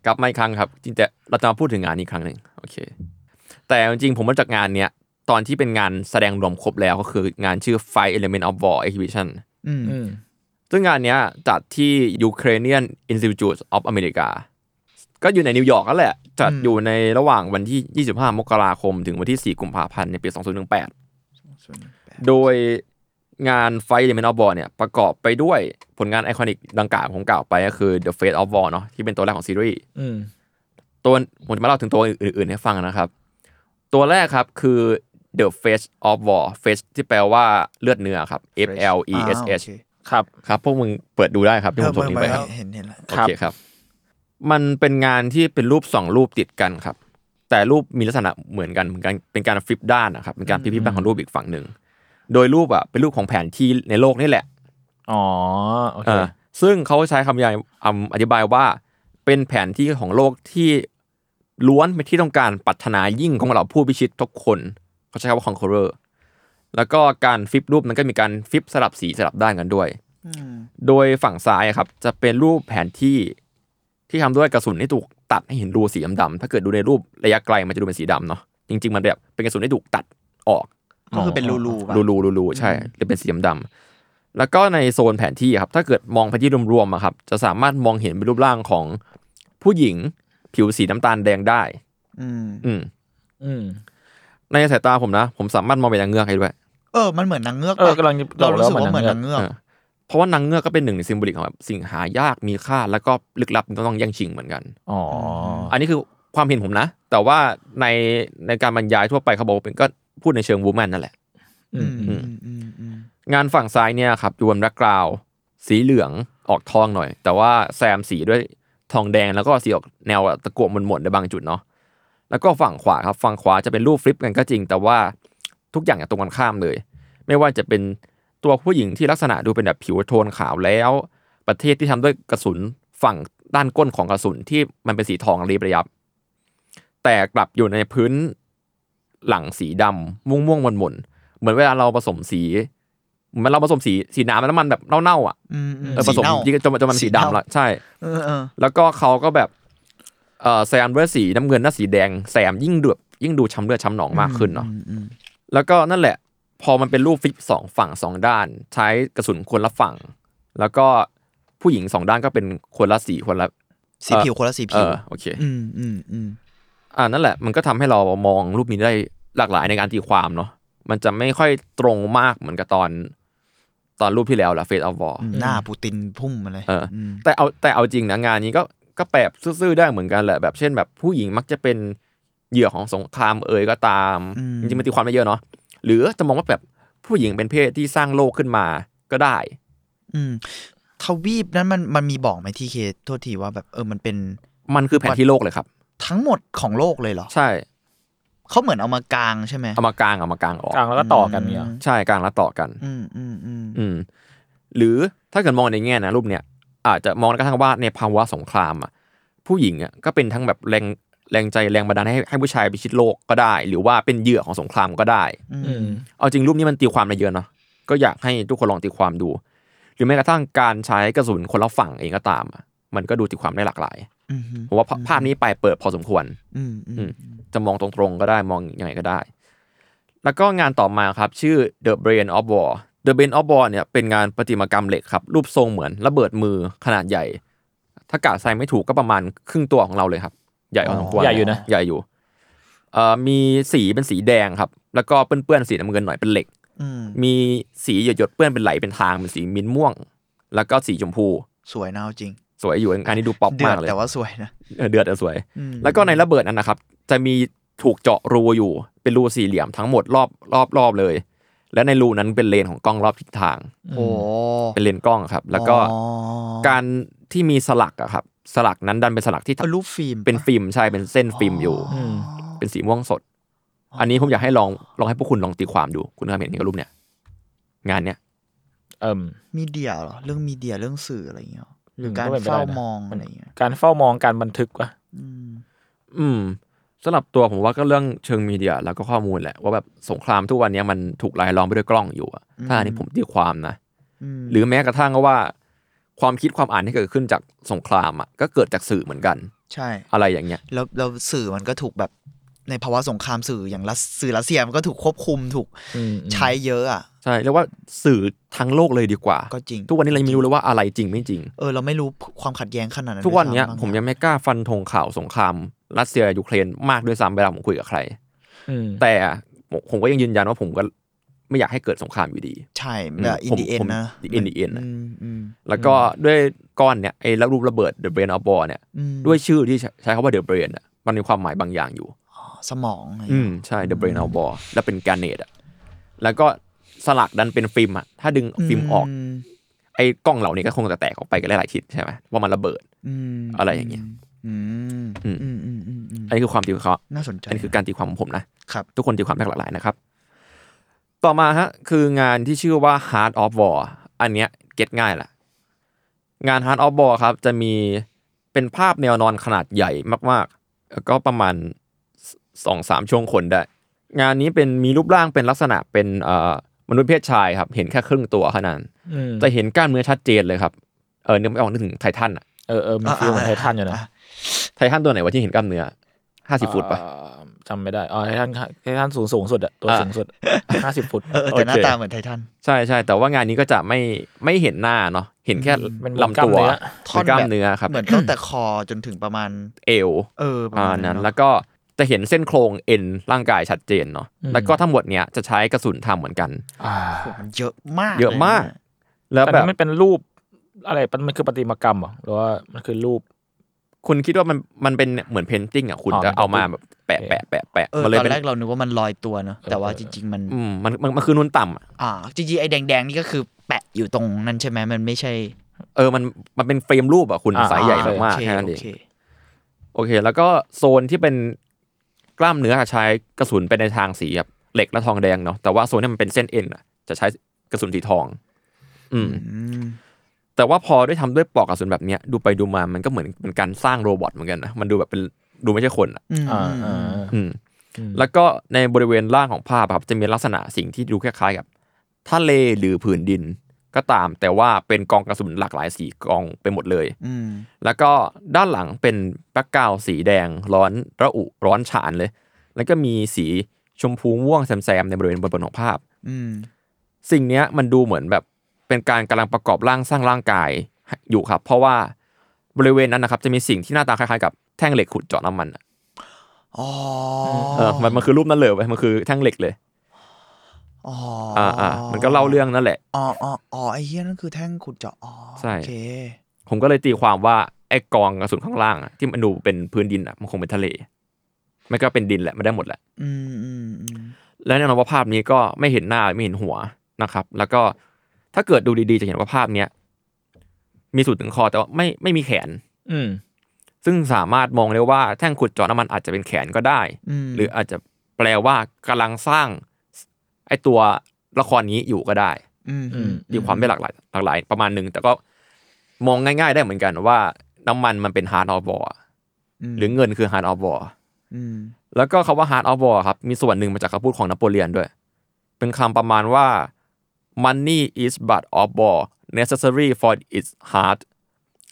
กลับมาอีกครั้งครับ จริงแต่เราจะมาพูดถึงงานนี้อีกครั้งหนึ่งโอเค แต่จริงๆผมมาจากงานเนี้ย ตอนที่เป็นงานแสดงรวมครบแล้วก็คืองานชื่อ Five Element of War Exhibition อืม อืมซึ่งงานเนี้ยจัดที่ Ukrainian Institute of America ก็อยู่ในนิวยอร์กนั่นแหละ จัดอยู่ในระหว่างวันที่ 25 มกราคม ถึงวันที่ 4 กุมภาพันธ์ในปี 2018 โดยงาน Fight Element of War เนี่ยประกอบไปด้วยผลงานไอคอนิกดังกล่าวผมกล่าวไปก็คือ The Fate of War เนาะที่เป็นตัวแรกของซีรีส์อืมตัวผมจะมาเล่าถึงตัวอื่นๆให้ฟังนะครับ ตัวแรกครับคือ The Face of War Face ที่แปลว่าเลือดเนื้อครับ F L E S อ่า H โอเคครับครับ พวกมึงเปิดดูได้ครับที่ผมส่งลิงก์ไปเอคอรับเห็นเห็นแล้วโอเคครับ มันเป็นงานที่เป็นรูปสองรูปติดกันครับ แต่รูปมีลักษณะเหมือนกันเหมือนกันเป็นการฟลิปด้านนะครับเป็นการพลิกด้านของรูปอีกฝั่งหนึ่งโดยรูปอะเป็นรูปของแผนที่ในโลกนี่แหละ อ๋อโอเคเออซึ่งเขาใช้คำยายคำอธิบายว่าเป็นแผนที่ของโลกที่ล้วนเป็นที่ต้องการปรารถนายิ่งของเราผู้พิชิตทุกคนเขาใช้คำว่า conqueror แล้วก็การฟลิปรูปนั้นก็มีการฟลิปสลับสีสลับด้านกันด้วย โดยฝั่งซ้ายอะครับ จะเป็นรูปแผนที่ ที่ทำด้วยกระสุนที่ถูกตัดให้เห็นรูสีดำๆถ้าเกิดดูในรูประยะไกลมันจะดูเป็นสีดำเนาะจริง ๆ มันแบบเป็นกระสุนที่ถูกตัดออกก็คือเป็นรูรูๆป่ะรูรูรูรูใช่จะเป็นสีดำๆแล้วก็ในโซนแผนที่ครับถ้าเกิดมองไปที่รวมๆอะครับ จะสามารถมองเห็นเป็นรูปร่างของผู้หญิงผิวสีน้ำตาลแดงได้ อืมอืมอืมในสายตาผมนะ ผมสามารถมองไปยังเงือกให้ด้วย เออ มันเหมือนนางเงือกเออปะกำลังเรารู้สึกบอกแล้วว่าเหมือนเหมืนาอนงนางเงืเงือกเงือก เออเพราะว่านางเงือกก็เป็นหนึ่งใน symbolic ของแบบสิ่งหายากมีค่าแล้วก็ลึกลับต้องแย่งชิงเหมือนกันอ๋ออันนี้คือความเห็นผมนะ แต่ว่าในในการบรรยายทั่วไปเขาบอกว่าเป็นก็พูดในเชิง woman นั่นแหละอืมอืมอืมอืมงานฝั่งซ้ายเนี่ยครับอยู่บน background สีเหลืองออกทองหน่อย แต่ว่าแซมสีด้วยทองแดงแล้วก็สีออกแนวตะกั่วหม่นๆในบางจุดเนาะแล้วก็ฝั่งขวาครับฝั่งขวาจะเป็นรูป flip กันก็จริง แต่ว่าทุกอย่างอย่างตรงกันข้ามเลย ไม่ว่าจะเป็น ตัวผู้หญิงที่ลักษณะดูเป็นแบบผิวโทนขาวแล้ว ประเทศที่ทำด้วยกระสุนฝั่งด้านก้นของกระสุนที่มันเป็นสีทองรีบระยับ แต่กลับอยู่ในพื้นหลังสีดำม่วงม่วงๆหม่นๆเหมือนเวลาเราผสมสีเหมือนเราผสมสีสีน้ำแล้วมันแบบเน่าๆอะอืมอืมเออผสมเน่าจนมันจนมันสีดำละใช่เออเออแล้วก็เขาก็แบบเอ่อแซมด้วยสีน้ำเงินและสีแดงแซมยิ่งเดือดยิ่งดูช้ำเลือดช้ำหนองมากขึ้นเนาะอืมอืมแล้วก็นั่นแหละ พอมันเป็นรูปฟลิปสองฝั่งสองด้าน ใช้กระสุนคนละฝั่ง แล้วก็ผู้หญิงสองด้านก็เป็นคนละสีคนละสีผิวคนละสีเอผิวอโอเค อืมอืมอืมอ่านั่นแหละ มันก็ทำให้เรามองรูปนี้ได้หลากหลายในการตีความเนาะมันจะไม่ค่อยตรงมากเหมือนกับตอน ตอนรูปที่แล้วละเฟสออฟวอร์หน้าปูตินพุ่งมาเลยเอออแต่เอาแต่เอาจริงนะงานนี้ก็ก็แปลซื่อๆได้เหมือนกันแหละแบบเช่นแบบผู้หญิงมักจะเป็นเหยื่อของสงครามเอ่ยก็ตามอืมจริงๆมันตีความได้เยอะเนาะ หรือจะมองว่าแบบผู้หญิงเป็นเพศที่สร้างโลกขึ้นมาก็ได้ อืมทวีปนั้นมันมันมีบอกไหมที่เคโทษทีว่าแบบเออมันเป็นมันคือแผนที่โลกเลยครับ ทั้งหมดของโลกเลยเหรอ ใช่เขาเหมือนเอามากางใช่ไหมเอามากลางเอามากลางออกกลางแล้วก็ต่อกันเนี่ยใช่กลางแล้วต่อกัน อืมอืมอืมอืมหรือถ้าเกิดมองในแง่นะรูปเนี้ยอาจจะมองกระทั่งว่าในภาวะสงครามอะผู้หญิงอะก็เป็นทั้งแบบแรง แรงใจแรงบันดาลให้ให้ผู้ชายไปชิดโลกก็ได้ หรือว่าเป็นเหยื่อของสงครามก็ได้ อืมเอาจริงรูปนี้มันตีความได้เยอะเนาะก็อยากให้ทุกคนลองตีความดู หรือแม้กระทั่งการใช้กระสุนคนละฝั่งเองก็ตามอะมันก็ดูตีความได้หลากหลายอืมผมว่าภาภาพนี้ไปเปิดพอสมควรอืมอือืมมจะมองตรงๆก็ได้มองยังไงก็ได้ แล้วก็งานต่อมาครับ ชื่อ The Brain of War The Brain of War เนี่ยเป็นงานประติมากรรมเหล็กครับ รูปทรงเหมือนระเบิดมือขนาดใหญ่ ถ้ากะใส่ไม่ถูกก็ประมาณครึ่งตัวของเราเลยครับ ใหญ่พอสมควรใหญ่อยู่นะใหญ่อยู่เอ่อมีสีเป็นสีแดงครับ แล้วก็เปื้อนๆสีน้ำเงินหน่อยเป็นเหล็กอืมมีสีหยดๆเปื้อนเป็นไหลเป็นทางเป็นสีมิ้นท์ม่วง แล้วก็สีชมพู สวยนะเอาจริง สวยอยู่งานนี้ดูป๊อปเดือมาดกเลยแต่ว่าสวยนะเออเดือดแต่สวยอืมแล้วก็ในระเบิดนั้นนะครับ จะมีถูกเจาะรูอยู่เป็นรูสี่เหลี่ยมทั้งหมดรอบรอบรอบเลย และในรูนั้นเป็นเลนส์ของกล้องรอบทิศทางโอ้เป็นเลนส์กล้องครับ แล้วก็อ๋อการที่มีสลักอะครับ สลักนั้นดันเป็นสลักที่เป็นรูปฟิล์มเป็นฟิล์มใช่เป็นเส้นฟิล์มอยู่อืมเป็นสีม่วงสด อันนี้ผมอยากให้ลองลองให้พวกคุณลองตีความดู คุณเคยเห็นในรูปเนี่ย งานเนี้ยเอิ่ม media เหรอเรื่อง media เรื่องสื่ออะไรอย่างเงี้ยหรอหรือมการก็เป็นไปเฝ้าได้นะมองมันอะไรอย่างเงี้ยการเฝ้ามองการบันทึกวะอืมอืมสำหรับตัวผมว่าก็เรื่องเชิงมีเดีย แล้วก็ข้อมูลแหละว่าแบบสงครามทุกวันนี้มันถูกรายล้อมไปด้วยกล้องอยู่อะถ้าอันนี้ผมตีความนะอืมหรือแม้กระทั่งก็ว่า ความคิดความอ่านที่เกิดขึ้นจากสงครามอะก็เกิดจากสื่อเหมือนกัน ใช่ อะไรอย่างเงี้ยแล้วแล้วสื่อมันก็ถูกแบบในภาวะสงครามสื่ออย่างรัสสื่อรัสเซียมันก็ถูกควบคุมถูกอืมใช้เยอะอะใช่เรียกว่าสื่อทั้งโลกเลยดีกว่า ก็จริง ทุกวันนี้เรายังไม่รู้เลยว่าอะไรจริงไม่จริง เออเราไม่รู้ความขัดแย้งขนาดนั้นทุกวันเนี้ยด้วยซ้ำผมยังไม่กล้าฟันธงข่าวสงครามรัสเซียยูเครนมากด้วยซ้ำเวลาผมคุยกับใครอืมแต่ผมผมก็ยังยืนยันว่าผมก็ ไม่อยากให้เกิดสงครามอยู่ดี ใช่แบบอินผมดีเอ็นผมนะ in the end อะอืมอืมแล้วก็ด้วยก้อนเนี่ยไอ้แล้วรูประเบิด The Brain of War เนี่ยอืมด้วยชื่อที่ใช้ใช้คำว่า The Brain อะมันมีความหมายบางอย่างอยู่สมองอะไรอืเงี้ยมใช่ The Brain of War แล้วเป็นการเนตอะแล้วก็สลักดันเป็นฟิล์มอะถ้าดึงฟิล์มออกมไอ้กล้องเหล่านี้ก็คงจะแตกออกไปกันหลายๆทิศใช่ไหมว่ามันระเบิดอืมอะไรอย่างเงี้ยอืมอือืมมอืมอืมอืมอันนี้คือความตีความน่าสนใจอันนี้คือการตีความของผมนะครับ ทุกคนตีความได้หลากหลายนะครับ ต่อมาฮะคืองานที่ชื่อว่า Heart of War อันเนี้ยเก็ตง่ายแหละงาน Heart of War ครับจะมีเป็นภาพแนวนอนขนาดใหญ่มากๆแล้วก็ประมาณสองสามช่วงคนได้ งานนี้เป็นมีรูปร่างเป็นลักษณะเป็นเอ่อมนุษย์เพศชายครับ เห็นแค่ครึ่งตัวเท่านั้นอืมจะเห็นกล้ามเนื้อชัดเจนเลยครับเออนึกไม่ออกนึกถึงไททันอะเออเออมีฟิลเหมือนไททันอยู่นะไททันตัวไหนวะที่เห็นกล้ามเนื้อห้าสิบฟุตปะเอ่อ จำไม่ได้อ๋อไททันไททันสูงสูงสุดอะตัวอ่าสูงสุดห้าสิบฟุตเออแต่หน้าโอเคตาเหมือนไททันใช่ใช่แต่ว่างานนี้ก็จะไม่ไม่เห็นหน้าเนาะเห็นแค่เป็นลำตัวกล้ามเนื้อเป็นกล้ามเนื้อครับเหมือนตั้งแต่คอจนถึงประมาณเอวเออประอ่ามาณนั้นเอะแล้วก็จะเห็นเส้นโครงเอ็นร่างกายชัดเจนเนาะแล้วก็ทั้งหมดเนี้ยจะใช้กระสุนทำเหมือนกันอ่าโหมันเยอะมากเยอะมากลนแล้วแต่แบนี่บมันเป็นรูปอะไรมันมันคือประติมากรรมเหรอหรือว่ามันคือรูป คุณคิดว่ามันมันเป็นเหมือนเพนติ้งอะคุณอ๋อจะเอามาเป็นแบบแปะแปะแปะแปะเออมันเลยตอนเป็นแรกเรานึกว่ามันลอยตัวเนอะแต่ว่าจริง ๆ มัน อืมมันมันมันคือนุ่นต่ำอะอ่าจริงๆไอ้แดงๆนี่ก็คือแปะอยู่ตรงนั้นใช่ไหมมันไม่ใช่เออมันมันเป็น frame รูปอะคุณอ่า สายใหญ่อ่ามากโอเคแค่นั้นเองโอเคโอเค แล้วก็โซนที่เป็นกล้ามเนื้อใช้กระสุนเป็นในทางสีแบบเหล็กและทองแดงเนาะแต่ว่าโซนที่มันเป็นเส้นเอ็นอะจะใช้กระสุนสีทองอืมอืม แต่ว่าพอได้ทำด้วยปลอกกระสุนแบบเนี้ยดูไปดูมามันก็เหมือนเป็นการสร้าง robot เหมือนกันนะมันดูแบบเป็น ดูไม่ใช่คนอะอืมอ่าอืมอ่าอืมแล้วก็ในบริเวณล่างของภาพครับจะมีลักษณะสิ่งที่ดูคล้ายๆกับทะเลหรือผืนดินก็ตาม แต่ว่าเป็นกองกระสุนหลากหลายสีกองไปหมดเลยอืมแล้วก็ด้านหลังเป็น background สีแดงร้อนระอุร้อนฉานเลย แล้วก็มีสีชมพูม่วงแซมๆในบริเวณบนบนของภาพอืมสิ่งเนี้ยมันดูเหมือนแบบเป็นการกำลังประกอบร่างสร้างร่างกายอยู่ครับ เพราะว่า บริเวณนั้นนะครับจะมีสิ่งที่หน้าตาคล้ายๆกับแท่งเหล็กขุดเจาะน้ำมันอะอ๋อเออมันมันคือรูปนั้นเลยเว้ยมันคือแท่งเหล็กเลยอ๋ออ่าอ่ามันก็เล่าเรื่องนั่นแหละอ๋ออ๋ออ๋อไอ้เหี้ยนั่นคือแท่งขุดเจาะอ๋อใช่โอเคผมก็เลยตีความว่าไออ้กองกระสุนข้างล่างอะที่มันดูเป็นพื้นดินอะมันคงเป็นทะเลไม่ก็เป็นดินแหละไม่ได้หมดแหละอืมอืมอืมและแน่นอนว่าภาพนี้ก็ไม่เห็นหน้าไม่เห็นหัวนะครับ แล้วก็ถ้าเกิดดูดีๆจะเห็นว่าภาพเนี้ย มีสุดถึงคอแต่ว่าไม่ไม่มีแขน อืมซึ่งสามารถมองได้ว่าแท่งขุดเจาะน้ำมันอาจจะเป็นแขนก็ได้อืมหรืออาจจะแปลว่ากำลังสร้าง ไอ้ตัวละครนี้อยู่ก็ได้ อืมอืมตีความได้หลากหลายหลากหลาย ประมาณหนึ่งแต่ก็มองง่าย ๆ ได้เหมือนกันว่าน้ำมันมันเป็น Heart of War หรือเงินคือ Heart of War อืมแล้วก็คำว่า Heart of War ครับ มีส่วนหนึ่งมาจากคำพูดของนโปเลียนด้วย เป็นคำประมาณว่า money is but of war necessary for its heart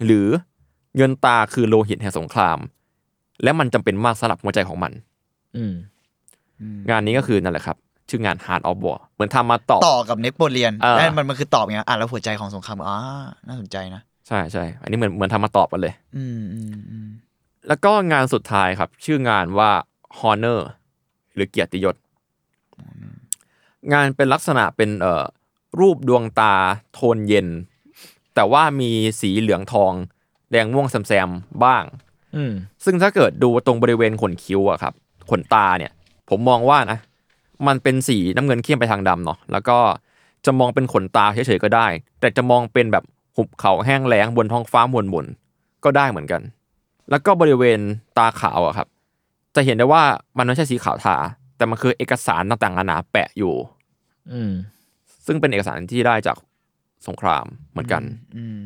หรือเงินตาคือโลหิตแห่งสงคราม และมันจำเป็นมากสำหรับหัวใจของมัน อืมงานนี้ก็คือนั่นแหละครับ ชื่องาน hard of war เหมือนทำมาต่อต่อกับเนปโปเลียนเออนั่นมันมันคือตอบอย่างเงี้ยอะแล้วหัวใจของสงครามอ่าน่าสนใจนะใช่ใช่อันนี้เหมือนเหมือนทำมาตอบกันเลย อืมอืมอืมแล้วก็งานสุดท้ายครับ ชื่องานว่า honor หรือเกียรติยศ งานเป็นลักษณะเป็นเอ่อ รูปดวงตาโทนเย็น แต่ว่ามีสีเหลืองทอง แดงม่วงแซมๆบ้างอืมซึ่งถ้าเกิดดูตรงบริเวณขนคิ้วอะครับ ขนตาเนี่ย ผมมองว่านะ มันเป็นสีน้ำเงินเข้มไปทางดำเนาะแล้วก็จะมองเป็นขนตาเฉยๆก็ได้ แต่จะมองเป็นแบบหุบเขาแห้งแล้งบนท้องฟ้ามวลมนๆก็ได้เหมือนกัน แล้วก็บริเวณตาขาวอะครับ จะเห็นได้ว่ามันไม่ใช่สีขาวทา แต่มันคือเอกสารต่างๆนานาแปะอยู่ อืม ซึ่งเป็นเอกสารที่ได้จากสงครามเหมือนกันอืม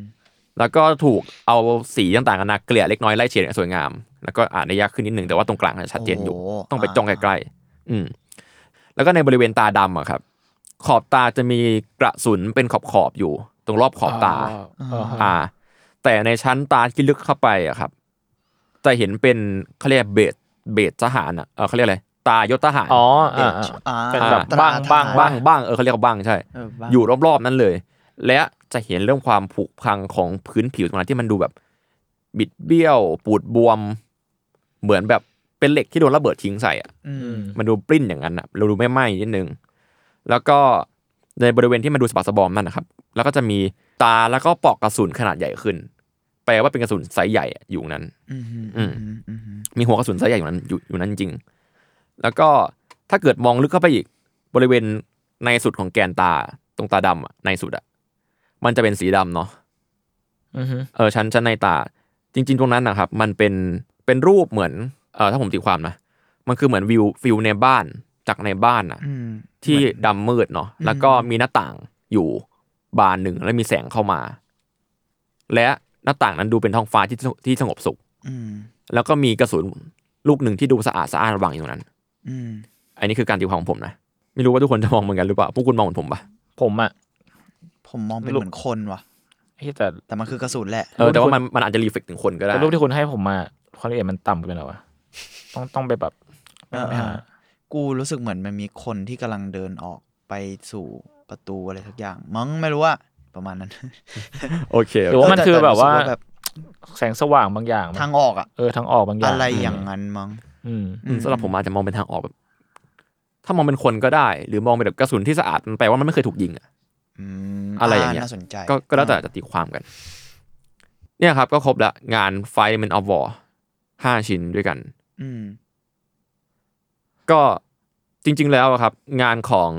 แล้วก็ถูกเอาสีต่างๆนานาเกลี่ยเล็กน้อยไล่เฉดอย่างสวยงาม แล้วก็อ่านได้ยากขึ้นนิดนึงแต่ว่าตรงกลางจะชัดเจนอยู่โต้องไปจ้องใกล้ๆอืมแล้วก็ในบริเวณตาดำอะครับ ขอบตาจะมีกระสุนเป็นขอบๆอยู่ ตรงรอบขอบตาอ่าอ่า แต่ในชั้นตาที่ลึกเข้าไปอะครับจะเห็นเป็นเขาเรียกเบสเบสทหารอะเออเขาเรียกอะไร ตายศทหารอ๋อเอ่ออ่าอ่าเป็นแบบตรบ้างบ้างทหรบ้างบ้างเออเขาเรียกว่าบ้างใช่เบ้างอยู่รอบๆนั้นเลย และจะเห็นเรื่องความผุพังของพื้นผิวตรงนั้นที่มันดูแบบ บิดเบี้ยวปูดบวม เหมือนแบบเป็นเหล็กที่โดนระเบิดทิ้งใส่อะอืมมันดูปริ้นอย่างนั้นอะเราดูไม่ไหม้นิดนึงแล้วก็ในบริเวณที่มันดูสะบักสะบอมนั่นนะครับ แล้วก็จะมีตาแล้วก็ปลอกกระสุนขนาดใหญ่ขึ้น แปลว่าเป็นกระสุนไซส์ใหญ่อะอยู่นั้น อืมอืมอืมอืมอืมมีหัวกระสุนไซส์ใหญ่อยู่นั้นอยู่อยู่นั้นจริงๆ แล้วก็ถ้าเกิดมองลึกเข้าไปอีกบริเวณในสุดของแกนตาตรงตาดำอะในสุดอะมันจะเป็นสีดำเนาะอือฮึเออชั้นชั้นในตา จริง ๆ ตรงนั้นนะครับ มันเป็นเป็นรูปเหมือนเออถ้าผมตีความนะมันคือเหมือนวิวฟิวในบ้านจากในบ้านอะอืมที่ดำมืดเนาะแล้วก็มีหน้าต่างอยู่บานหนึ่งแล้วมีแสงเข้ามา และหน้าต่างนั้นดูเป็นท้องฟ้าที่ที่สงบสุขอืมแล้วก็มีกระสุนลูกหนึ่งที่ดูสะอาดสะอ้านวางอยู่ตรงนั้น อืมอันนี้คือการตีความของผมนะ ไม่รู้ว่าทุกคนจะมองเหมือนกันหรือเปล่า พวกคุณมองเหมือนผมปะผมอะผมมองเป็นลูกเหมือนคนว่ะเฮ้ยแต่แต่มันคือกระสุนแหละเออแต่ว่ามันมันอาจจะรีเฟกถึงคนก็ได้แต่รูปที่คุณให้ผมมาความละเอียดมันต่ำเกินเหรอวะต้องต้องไปแบบไปไปหากูรู้สึกเหมือนมันมีคนที่กำลังเดินออกไปสู่ประตูอะไรสักอย่าง มั้งไม่รู้ว่าประมาณนั้น โอเคหรือว่ามันคือแบบว่าต่รู้สึกแบบแสงสว่างบางอย่างมั้ยทางออกอะเออทางออกบางอย่างอะไรอย่างนั้นมั้งอืมอืม สำหรับผมอาจจะมองเป็นทางออกแบบ ถ้ามองเป็นคนก็ได้ หรือมองเป็นแบบกระสุนที่สะอาดมันแปลว่ามันไม่เคยถูกยิงอะอืมอะไรอย่างเงี้ยน่าสนใจก็ก็แล้วแต่จะตีความกัน เนี่ยครับ ก็ครบละงาน Fight Men of War ห้าชิ้นด้วยกันอืมก็จริง ๆ แล้วอะครับ งานของ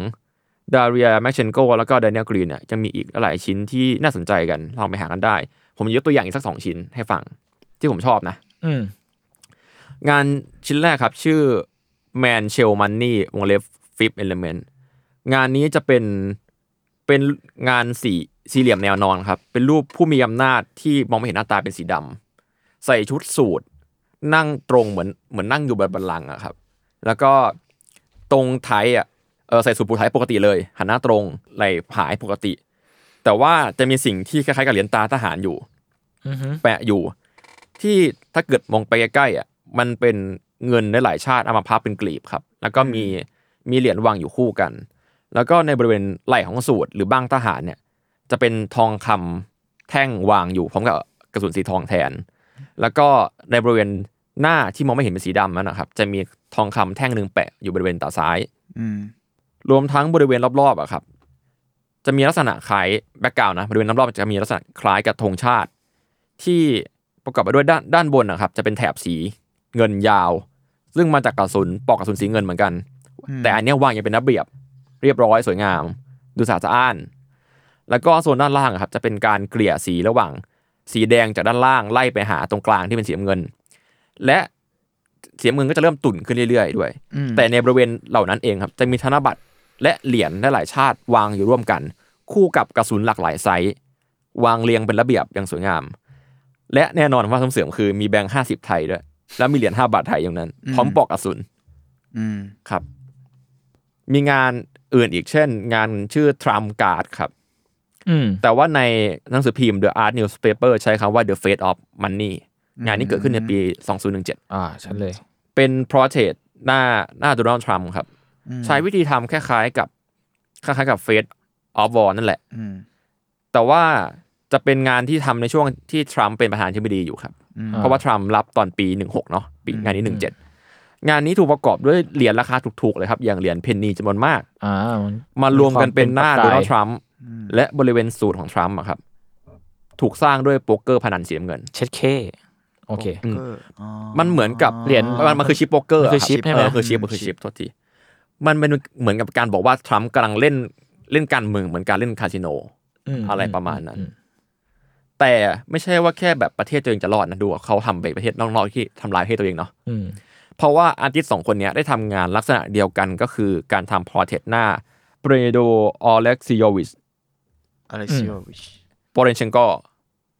ดาเรียแมชเชนโกแล้วก็ด a น i e l กรีนเนี่ยจะมีอีกหลายชิ้นที่น่าสนใจกันลองไปหากันได้ ผมยกตัวอย่างอีกสักสองชิ้นให้ฟัง ที่ผมชอบนะ อืม งานชิ้นแรกครับ ชื่อ Man Shell Money วงเล็บ Fifth Element งานนี้จะเป็นเป็นงานสี่สี่เหลี่ยมแนวนอนครับ เป็นรูปผู้มีอำนาจที่มองไม่เห็นหน้าตาเป็นสีดำใส่ชุดสูทนั่งตรงเหมือนเหมือนนั่งอยู่บนบัลลังก์อะครับ แล้วก็ตรงไทยอะเออใส่สูทปูไทยปกติเลย หันหน้าตรงไหล่ผายปกติ แต่ว่าจะมีสิ่งที่คล้ายๆกับเหรียญตาทหารอยู่อือฮึแปะอยู่ ที่ถ้าเกิดมองไปใกล้ๆอะ มันเป็นเงินในหลายชาติเอามาพับเป็นกลีบครับ แล้วก็มีมีเหรียญวางอยู่คู่กัน แล้วก็ในบริเวณไหล่ของสูตรหรือบ้างทหารเนี่ยจะเป็นทองคำแท่งวางอยู่พร้อมกับกระสุนสีทองแทน แล้วก็ในบริเวณหน้าที่มองไม่เห็นเป็นสีดำนั่นนะครับ จะมีทองคำแท่งหนึ่งแปะอยู่บริเวณตาซ้ายอืมรวมทั้งบริเวณรอบๆอะครับ จะมีลักษณะคล้ายแบ็กกราวนะบริเวณรอบๆจะมีลักษณะคล้ายกับธงชาติ ที่ประกอบไปด้วยด้านด้านบนนะครับ จะเป็นแถบสี เงินยาว ซึ่งมาจากกระสุนปลอกกระสุนสีเงินเหมือนกัน แต่อันเนี้ยวางอย่างเป็นระเบียบ เรียบร้อยสวยงาม ดูสะอาดสะอ้าน แล้วก็โซนด้านล่างอะครับจะเป็นการเกลี่ยสีระหว่าง สีแดงจากด้านล่างไล่ไปหาตรงกลางที่เป็นสีน้ำเงิน และสีน้ำเงินก็จะเริ่มตุ่นขึ้นเรื่อยๆด้วยอืมแต่ในบริเวณเหล่านั้นเองครับจะมีธนบัตรและเหรียญหลายๆชาติวางอยู่ร่วมกัน คู่กับกระสุนหลากหลายไซส์วางเรียงเป็นระเบียบอย่างสวยงาม และแน่นอนว่าสมเสริมคือมีแบงค์ห้าสิบไทยด้วย แล้วมีเหรียญห้าบาทไทยอย่างนั้น พร้อมปลอกกระสุนอืมครับ มีงานอื่นอีกเช่น งานชื่อ Trump Card ครับอืมแต่ว่าในหนังสือพิมพ์ The Art Newspaper ใช้คำว่า The Fate of Money งานนี้เกิดขึ้นในปี 2017 อ่าฉันเลย เป็น portrait หน้าหน้าโดนัลด์ทรัมป์ครับ ใช้วิธีทำคล้ายๆกับ คล้ายๆกับ Fate of War นั่นแหละอืมแต่ว่า จะเป็นงานที่ทำในช่วงที่ทรัมป์เป็นประธานาธิบดีอยู่ครับ เพราะว่าทรัมป์รับตอนปี16เนาะปีงานนี้17งานนี้ถูกประกอบด้วยเหรียญราคาถูกๆเลยครับ อย่างเหรียญเพนนีจำนวนมากอ่ามันมารวมกันเป็นหน้ามีความเป็นนัลด์ทรัมป์และบริเวณสูทของทรัมป์อะครับ ถูกสร้างด้วยโป๊กเกอร์พนันสีน้ำเงิน เช็ดเคโอเคอืมก็อ๋อมันเหมือนกับเหรียญมันมันคือชิปโป๊กเกอร์มันคือรับชิปใช่ไหมเออคือชิปมันคือชิปโทษทีมันเป็นเหมือนกับการบอกว่าทรัมป์กำลังเล่นเล่นการเมืองเหมือนการเล่นคาสิโนมอะไรประมาณนั้นอืม แต่ไม่ใช่ว่าแค่แบบประเทศตัวเองจะรอดนะดูว่าเขาทำไปประเทศนอกๆที่ทำลายประเทศตัวเองเนาะอืมเพราะว่า artist สองคนเนี้ยได้ทำงานลักษณะเดียวกันก็คือการทำ portrait หน้าเปโตรออเล็กซิโยวิชอะไรซิโอวิชโปโรเชนโก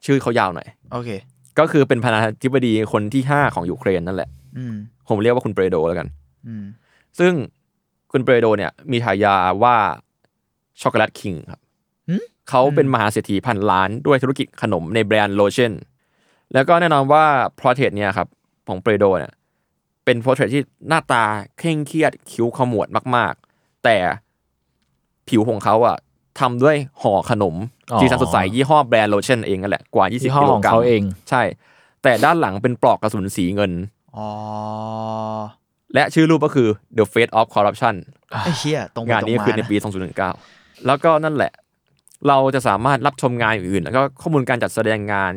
ชื่อเขายาวหน่อยโอเค ก็คือเป็นประธานาธิบดีคนที่5ของยูเครนนั่นแหละอืมผมเรียกว่าคุณเปโตรแล้วกันอืมซึ่งคุณเปโตรเนี่ยมีฉายาว่า Chocolate King ครับหืม เขาเป็นมหาเศรษฐีพันล้านด้วยธุรกิจขนมในแบรนด์ Roshen แล้วก็แน่นอนว่า portrait เนี่ยครับของเปโตรเนี่ยเป็น portrait ที่หน้าตาเคร่งเครียดคิ้วขมวดมาก ๆ แต่ผิวของเขาอะทำด้วยห่อขนมอ๋อสีสันสดใสยี่ห้อแบรนด์ Roshen เองนั่นแหละกว่า 20กิโลกรัมยี่ห้อของเขาเองใช่ แต่ด้านหลังเป็นปลอกกระสุนสีเงินอ๋อและชื่อรูปก็คือ The Face of Corruption ไอ้เหี้ยตรงไปงานตรงนี้มาคือในนะปี 2019 แล้วก็นั่นแหละ เราจะสามารถรับชมงานอื่นๆแล้วก็ข้อมูลการจัดแสดงงาน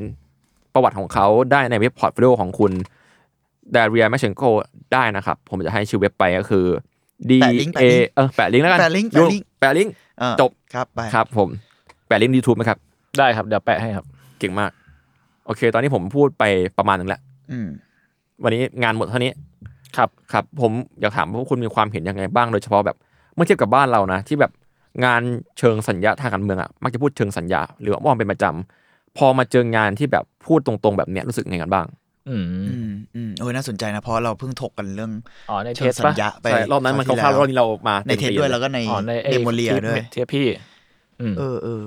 ประวัติของเขาได้ในเว็บ portfolio ของคุณดาเรียมาร์เชนโกได้นะครับ ผมจะให้ชื่อเว็บไปก็คือ D แปะลิงก์ A แปะลิงก์เออแปะลิงก์แล้วกันแปะลิงก์ยุ่แปะลิงก์แปะลิงก์เออจบครับไปครับ ผมแปะลิงก์ยูทูบไหมครับ ได้ครับ เดี๋ยวแปะให้ครับ เก่งมาก โอเค ตอนนี้ผมพูดไปประมาณหนึงแล้วอืมวันนี้งานหมดเท่านี้ครับครับ ผมอยากถามว่าคุณมีความเห็นยังไงบ้างโดยเฉพาะแบบ เมื่อเทียบกับบ้านเรานะ ที่แบบ งานเชิงสัญญะทางการเมืองอะมักจะพูดเชิงสัญญะ หรือว่ามองเป็นประจำพอมาเจองานที่แบบพูดตรงๆแบบเนี้ยรู้สึกไงกันบ้าง อืมอืมอืมเออน่าสนใจนะเพราะเราเพิ่งถกกันเรื่องอ๋อในเทเชิงสสัปะญญาไปใช่รอบนั้นมันคร่าวๆที่อบนี้เรามาในเทสด้วยแล้วก็ในอ๋อในเดโมเลียด้วยเทปพี่อืมเออเออ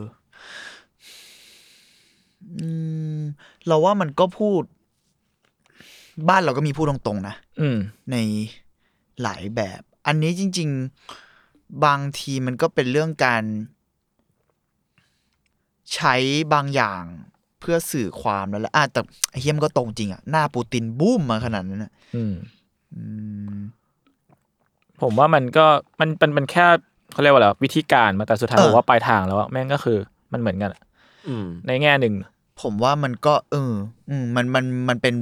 อืมเราว่ามันก็พูด บ้านเราก็มีพูดตรงๆนะอืมในหลายแบบ อันนี้จริง ๆ บางทีมันก็เป็นเรื่องการใช้บางอย่างเพื่อสื่อความแล้วแหละอะแต่ไอ้เฮียมนก็ตรงจริงอะหน้าปูตินบูมมาขนาดนั้นอะอืมอืมผมว่ามันก็มันมันเป็นแค่เขาเรียกว่าอะไรวะวิธีการมาแต่สุดท้ายเออผมว่าปลายทางแล้วอะแม่งก็คือมันเหมือนกันอะอืมในแง่หนึ่ง ผมว่ามันก็ เออ อืมมันมันมันเป็น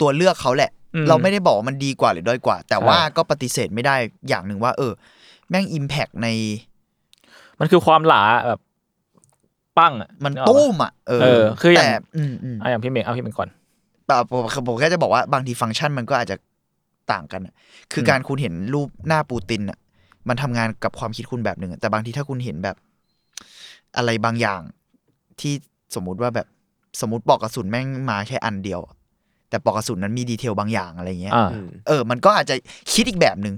ตัวเลือกเขาแหละอืมเราไม่ได้บอกว่ามันดีกว่าหรือด้อยกว่า แต่ใช่ว่าก็ปฏิเสธไม่ได้อย่างหนึ่งว่า เออ แม่งอิมแพกใน มันคือความหลาแบบ ปั้งอะมันกออกปะตุ้มอะเออเออ คืออย่างแต่อืมอืมอะอย่างพี่เมย์เอาพี่เมย์ก่อนแต่ผมผมแค่จะบอกว่าบางทีฟังก์ชันมันก็อาจจะต่างกันอะคืออมการคุณเห็นรูปหน้าปูตินอะ มันทำงานกับความคิดคุณแบบหนึ่งอะแต่บางทีถ้าคุณเห็นแบบ อะไรบางอย่างที่สมมุติว่าแบบสมมติปลอกกระสุนแม่งมาแค่อันเดียวอะแต่ปลอกกระสุนนั้นมีดีเทลบางอย่างอะไรเงี้ยอ่าอืมเออ มันก็อาจจะคิดอีกแบบหนึ่ง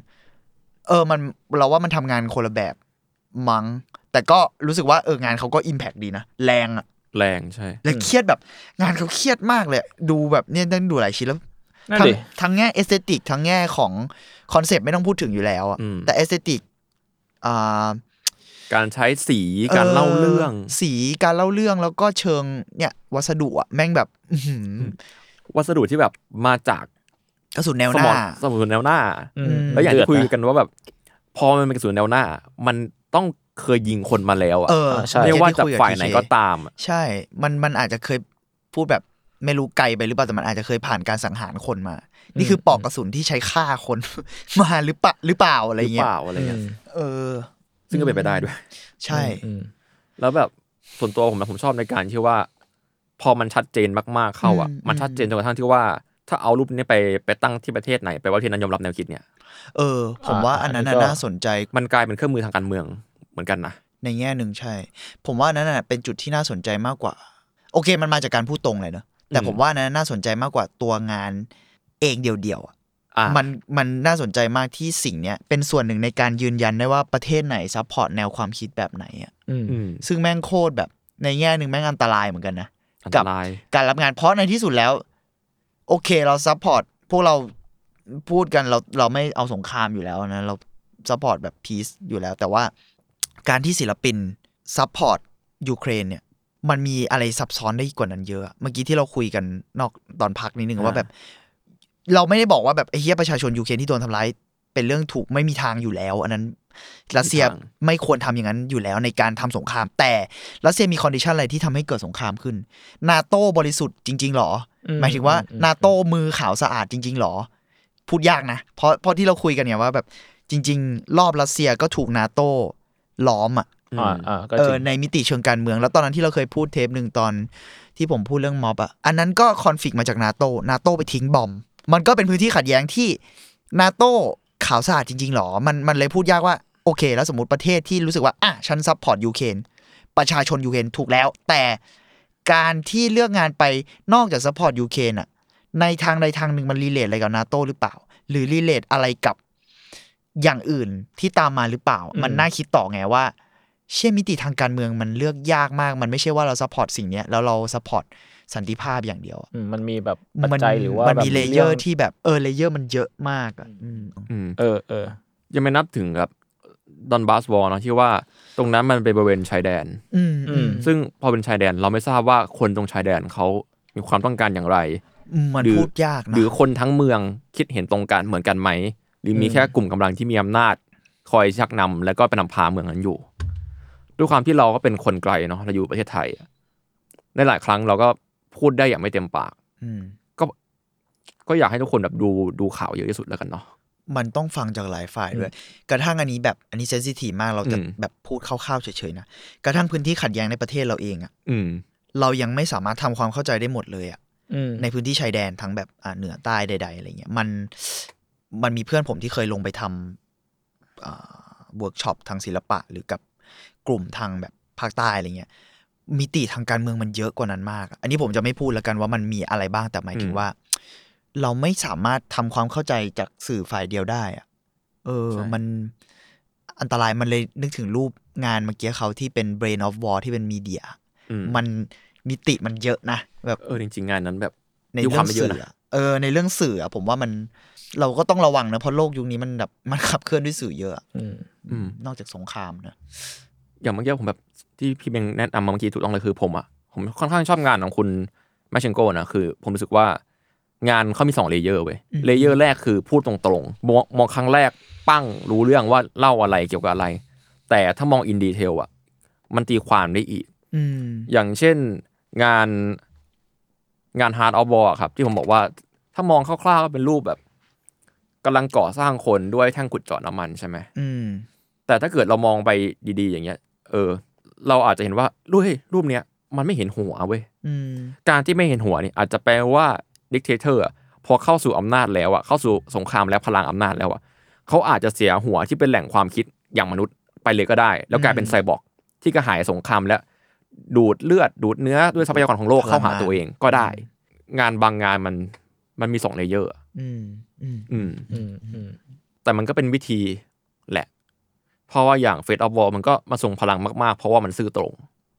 เออมันเราว่ามันทำงานคนละแบบมัง้งแต่ก็รู้สึกว่าเอองานเขาก็อิมแพกดีนะ แรงอะแรงใช่ และเครียดแบบ งานเขาเครียดมากเลย ดูแบบเนี่ยได้ดูหลายชิ้นแล้วนั่นทั้งดิทั้งแง่ aesthetic ทั้งแง่ของ concept ไม่ต้องพูดถึงอยู่แล้วอะอืมแต่ aesthetic อ่าการใช้สีการเล่าเรื่อง สีการเล่าเรื่องแล้วก็เชิงเนี่ย วัสดุอะแม่งแบบอื้อหือวัสดุที่แบบมาจาก กระสุนแนวสหมน้าองสมุนแนวหน้าอืมแล้วอย่างเดืที่คุยนะกันว่าแบบ พอมันเป็นกระสุนแนวหน้า มันต้องเคยยิงคนมาแล้วอะเออใช่ไม่ว่าจะที่คุยบฝ่ายไหน TK ก็ตามอะใช่ มันมันอาจจะเคยพูดแบบไม่รู้ไกลไปหรือเปล่าแต่มันอาจจะเคยผ่านการสังหารคนมา นี่คือปอกกระสุนที่ใช้ฆ่าคนมาหรือเปล่าหรือเปล่าอะไรหรือเงี้เปยล่าอะไรเงี้ยเออ ซึ่งก็เป็นไปได้ด้วย ใช่อืมแล้วแบบส่วนตัวผมนะผมชอบในการที่ว่า พอมันชัดเจนมากๆเข้าอะอืมมันชัดเจนจนกระทั่งที่ว่า ถ้าเอารูปนี้ไปไปตั้งที่ประเทศไหนไปว่าประเทศนั้นยอมรับแนวคิดเนี่ย เออ ผมว่าอันนั้นน่ะน่าสนใจมันกลายเป็นเครื่องมือทางการเมืองเหมือนกันนะในแง่หนึ่งใช่ ผมว่าอันนั้นน่ะเป็นจุดที่น่าสนใจมากกว่า โอเค มันมาจากการพูดตรงเลยเนอะแต่อืมผมว่าอันนั้นน่าสนใจมากกว่าตัวงานเองเดียวๆอะอะมันมันน่าสนใจมากที่สิ่งเนี้ยเป็นส่วนหนึ่งในการยืนยันได้ว่าประเทศไหน support แนวความคิดแบบไหนอะอืมอืมซึ่งแม่งโคตรแบบในแง่หนึ่งแม่งอันตรายเหมือนกันนะอันกัตบรายการรับงานเพราะในที่สุดแล้ว โอเคเรา support พวกเราพูดกันเราเราไม่เอาสงครามอยู่แล้วนะ เรา support แบบ peace อยู่แล้ว แต่ว่าการที่ศิลปิน support ยูเครนเนี่ยมันมีอะไรซับซ้อนได้กว่านั้นเยอะ เมื่อกี้ที่เราคุยกันนอกตอนพักนิดนึงอ่าว่าแบบ เราไม่ได้บอกว่าแบบไอ้เหี้ยประชาชนยูเครนที่โดนทำร้ายเป็นเรื่องถูกไม่มีทางอยู่แล้ว อันนั้นรัสเซียไม่ควรทำอย่างนั้นอยู่แล้วในการทำสงคราม แต่รัสเซียมี condition อะไรที่ทำให้เกิดสงครามขึ้น นาโต้บริสุทธิ์จริง ๆหรออืม หมายถึงว่าอืมอืมนาโต้มือขาวสะอาดจริง ๆหรอ พูดยากนะ เพราะเพราะที่เราคุยกันเนี่ยว่าแบบจริง ๆ รอบรัสเซียก็ถูกนาโต้ล้อมอะอืมอ่าอ่าก็เออจริงนมิติเชิงการเมือง แล้วตอนนั้นที่เราเคยพูดเทปหนึ่งตอนที่ผมพูดเรื่องม็อบอะอันนั้นก็ conflict มาจากนาโต้นาโต้ไปทิ้ง bomb มันก็เป็นพื้นที่ขัดแย้งที่นาโต้ขาวสะอาดจริง ๆหรอ มันมันเลยพูดยากว่าโอเค แล้วสมมติประเทศที่รู้สึกว่าอะฉัน support ยูเครนประชาชนยูเครนถูกแล้ว แต่ การที่เลือกงานไปนอกจาก support ยูเครนอะในทางใดทางหนึ่งมัน relate อะไรกับนาโต้หรือเปล่า หรือ relate อะไรกับอย่างอื่นที่ตามมาหรือเปล่า มันน่าคิดต่อไงว่า เชิงมิติทางการเมืองมันเลือกยากมาก มันไม่ใช่ว่าเรา support สิ่งเนี้ยแล้วเรา support สันติภาพอย่างเดียวอะอืมมันมีแบบปัจจัยหรือว่ามันแบบมี layer ที่แบบเออ layer มันเยอะมากอะอืมอืมเออเออยังไม่นับถึงกับดอนบาสวอลนะที่ว่า ตรงนั้นมันเป็นบริเวณชายแดน อืมอืมซึ่งพอเป็นชายแดนเราไม่ทราบว่าคนตรงชายแดนเขามีความต้องการอย่างไรอืมมันหรือพูดยากนะหรือคนทั้งเมืองคิดเห็นตรงกันเหมือนกันไหม หรือมีแค่กลุ่มกำลังที่มีอำนาจ คอยชักนำแล้วก็ไปนำพาเมืองนั้นอยู่ ด้วยความที่เราก็เป็นคนไกลเนาะเราอยู่ประเทศไทยอะในหลายครั้งเราก็พูดได้อย่างไม่เต็มปาก อืม ก็อยากให้ทุกคนแบบดูดูข่าวเยอะที่สุดแล้วกันเนาะ มันต้องฟังจากหลายฝ่ายด้วย กระทั่งอันนี้แบบอันนี้ sensitive มากเราจะอืมแบบพูดคร่าวๆเฉยๆนะกระทั่งพื้นที่ขัดแย้งในประเทศเราเองอะอืมเรายังไม่สามารถทำความเข้าใจได้หมดเลยอะอืมในพื้นที่ชายแดนทั้งแบบอ่าเหนือใต้ใด ๆอะไรเงี้ยมันมันมีเพื่อนผมที่เคยลงไปทำเวิร์กช็อปทางศิลปะ หรือกับกลุ่มทางแบบภาคใต้อะไรเงี้ยมิติทางการเมืองมันเยอะกว่านั้นมากอะอันนี้ผมจะไม่พูดแล้วกันว่ามันมีอะไรบ้างแต่หมายถึงอืมว่า เราไม่สามารถทำความเข้าใจจากสื่อฝ่ายเดียวได้อะเออใช่มันอันตรายมันเลยนึกถึงรูปงานเมื่อกี้เขาที่เป็น Brain of War ที่เป็นมีเดียอืมมันมิติมันเยอะนะแบบเออจริงๆงานนั้นแบบในยุคเรื่คอวามงไม่เยสื่อะอนะอะเออในเรื่องสื่ออะผมว่ามันเราก็ต้องระวังนะเพราะโลกยุคนี้มันแบบมันขับเคลื่อนด้วยสื่อเยอะอะอืมอืมนอกจากสงครามนะอย่างเมื่อกี้ผมแบบที่พี่เบงแนะนำมาเมื่อกี้ถูกต้องเลยคือผมอะผมค่อนข้างชอบงานของคุณมาร์เชนโกนะคือ ผมรู้สึกว่า งานเขามีสอง layer เว้ย layer แรกคือพูดตรงๆมองมองครั้งแรกปั้งรู้เรื่องว่าเล่าอะไรเกี่ยวกับอะไร แต่ถ้ามอง in detail อะมันตีความได้อีกอืมอย่างเช่นงานงาน Heart of War อะครับ ที่ผมบอกว่าถ้ามองคร่าวๆก็เป็นรูปแบบกำลังก่อสร้างคนด้วยแท่งขุดเจาะน้ำมันใช่ไหมอืมแต่ถ้าเกิดเรามองไปดีๆ อย่างเงี้ย เออ เราอาจจะเห็นว่ารูปเฮ้ยรูปเนี้ยมันไม่เห็นหัวเว้ยอืมการที่ไม่เห็นหัวนี่อาจจะแปลว่า dictator พอเข้าสู่อำนาจแล้วอะเข้าสู่สงครามและพลังอำนาจแล้วอะเขาอาจจะเสียหัวที่เป็นแหล่งความคิดอย่างมนุษย์ไปเลยก็ได้ แล้วกลายเป็นไซบอร์กที่กระหายสงครามและดูดเลือดดูดเนื้อด้วยทรัพยากรของโลกเข้าหาตัวเองก็ได้ งานบางงานมันมันมีสอง layer อะอืมอืมอืมอืมอืมแต่มันก็เป็นวิธีแหละ เพราะว่าอย่าง Face of War มันก็มาส่งพลังมากๆ เพราะว่ามันซื่อตรง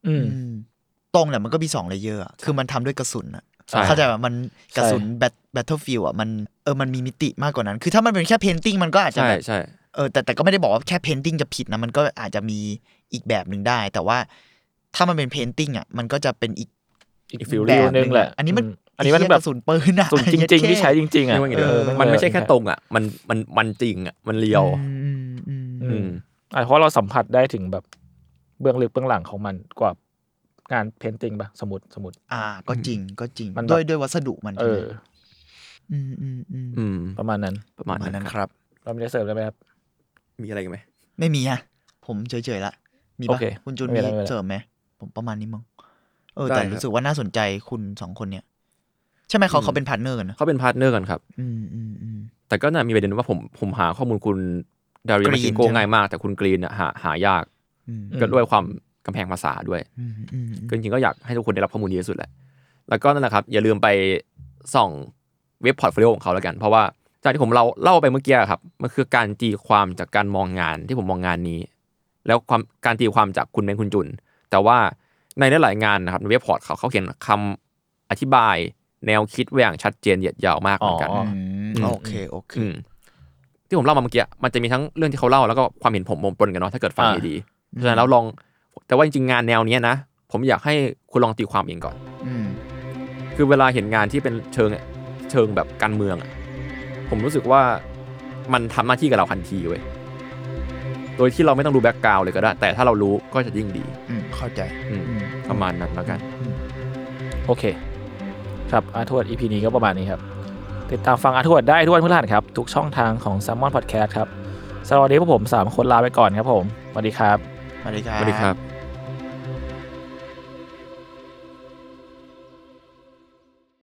อืมอืมตรงแหละมันก็มีสอง layer อะคือมันทำด้วยกระสุนอะใช่ เข้าใจว่ามันกระสุนใช่แบท battlefield อะมันเออมันมีมิติมากกว่านั้น คือถ้ามันเป็นแค่ painting มันก็อาจจะใช่แบบใช่เออแต่แต่ก็ไม่ได้บอกว่าแค่ painting จะผิดนะมันก็อาจจะมีอีกแบบหนึ่งได้ แต่ว่าถ้ามันเป็น painting อะมันก็จะเป็นอีกอีกอีก feel แบบนึงแหละ อันนี้มันอือันนี้มันแบบกระสุนปืนอะสุนจริงๆที่ใช้จริงๆอะไม่ว่าอย่างเอเดียวอมันไม่ใช่แค่ตรงอะ มันมันมันจริงอะมันเลียวอืมอืมอืมอืมอะเพราะเราสัมผัสได้ถึงแบบเบื้องลึกเบื้องหลังของมันกว่า งานเพนติงปะสมุดสมุด อ่า ก็จริงก็จริงมันแบบ ด้วยด้วยวัสดุมันเอใช่ไหมอ อืมอืมอืมอืมประมาณนั้นประปมาณระมาณนั้นั้นนคครับรับ เราไม่ได้เสริมแล้วไหมครับ มีอะไรกันไหม ไม่มีฮะผมเฉยๆละ มีโอปะเคคุณจุนไม่มีเป็นไรไม่เป็นไร เสริมไหมผมประมาณนี้มั้งเออแต่ได้ครับ รู้สึกว่าน่าสนใจคุณสองคนเนี่ย ใช่ไหมเขาอืมเขาเป็น partner กันนะเขาเป็น partner กันครับ อืมอืมอืม แต่ก็น่ามีประเด็นว่าผมผมหาข้อมูลคุณดาริ Green มาร์เชนโกใช่ไหม ง่ายมาก แต่คุณกรีนอะหาหายากอืม ก็ด้วยความ กำแพงภาษาด้วยอืมอืมก็จริงๆก็อยากให้ทุกคนได้รับข้อมูลดีที่สุดแหละ แล้วก็นั่นแหละครับ อย่าลืมไปส่องเว็บ portfolio ของเขาแล้วกัน เพราะว่าจากที่ผมเล่าเล่าไปเมื่อกี้อะครับ มันคือการตีความจากการมองงานที่ผมมองงานนี้ แล้วความการตีความจากคุณเบนคุณจุน แต่ว่าในหลายๆงานนะครับในเว็บพอร์ตเขาเขาเขียนคำอธิบายแนวคิดไว้อย่างชัดเจนเหยียดยาวมากเหมือนกันอ๋ออืมอืมโอเคโอเคอืมที่ผมเล่ามาเมื่อกี้มันจะมีทั้งเรื่องที่เขาเล่าแล้วก็ความเห็นผมปนกันเนาะถ้าเกิดฟังอ่าดีๆเพราะฉะนั้นแล้วลอง แต่ว่าจริงๆงานแนวเนี้ยนะ ผมอยากให้คุณลองตีความเองก่อนอืมคือเวลาเห็นงานที่เป็นเชิงเชิงแบบการเมืองอะผมรู้สึกว่ามันทำหน้าที่กับเราทันทีเว้ยโดยที่เราไม่ต้องดู background เลยก็ได้ แต่ถ้าเรารู้ก็จะยิ่งดีอืมเข้าใจอืมอืมประมาณนั้นแล้วกัน โอเค ครับอาร์ทวด EP นี้ก็ประมาณนี้ครับ ติดตามฟังอาร์ทวดได้ทุกวันพฤหัสครับ ทุกช่องทางของ s ซ m มอนพอดแคสต์ครับสำหรับวันนี้พวกผม 3 คนลาไปก่อนครับผมสวัสดีครับ สวัสดีครับ สวัสดีครับ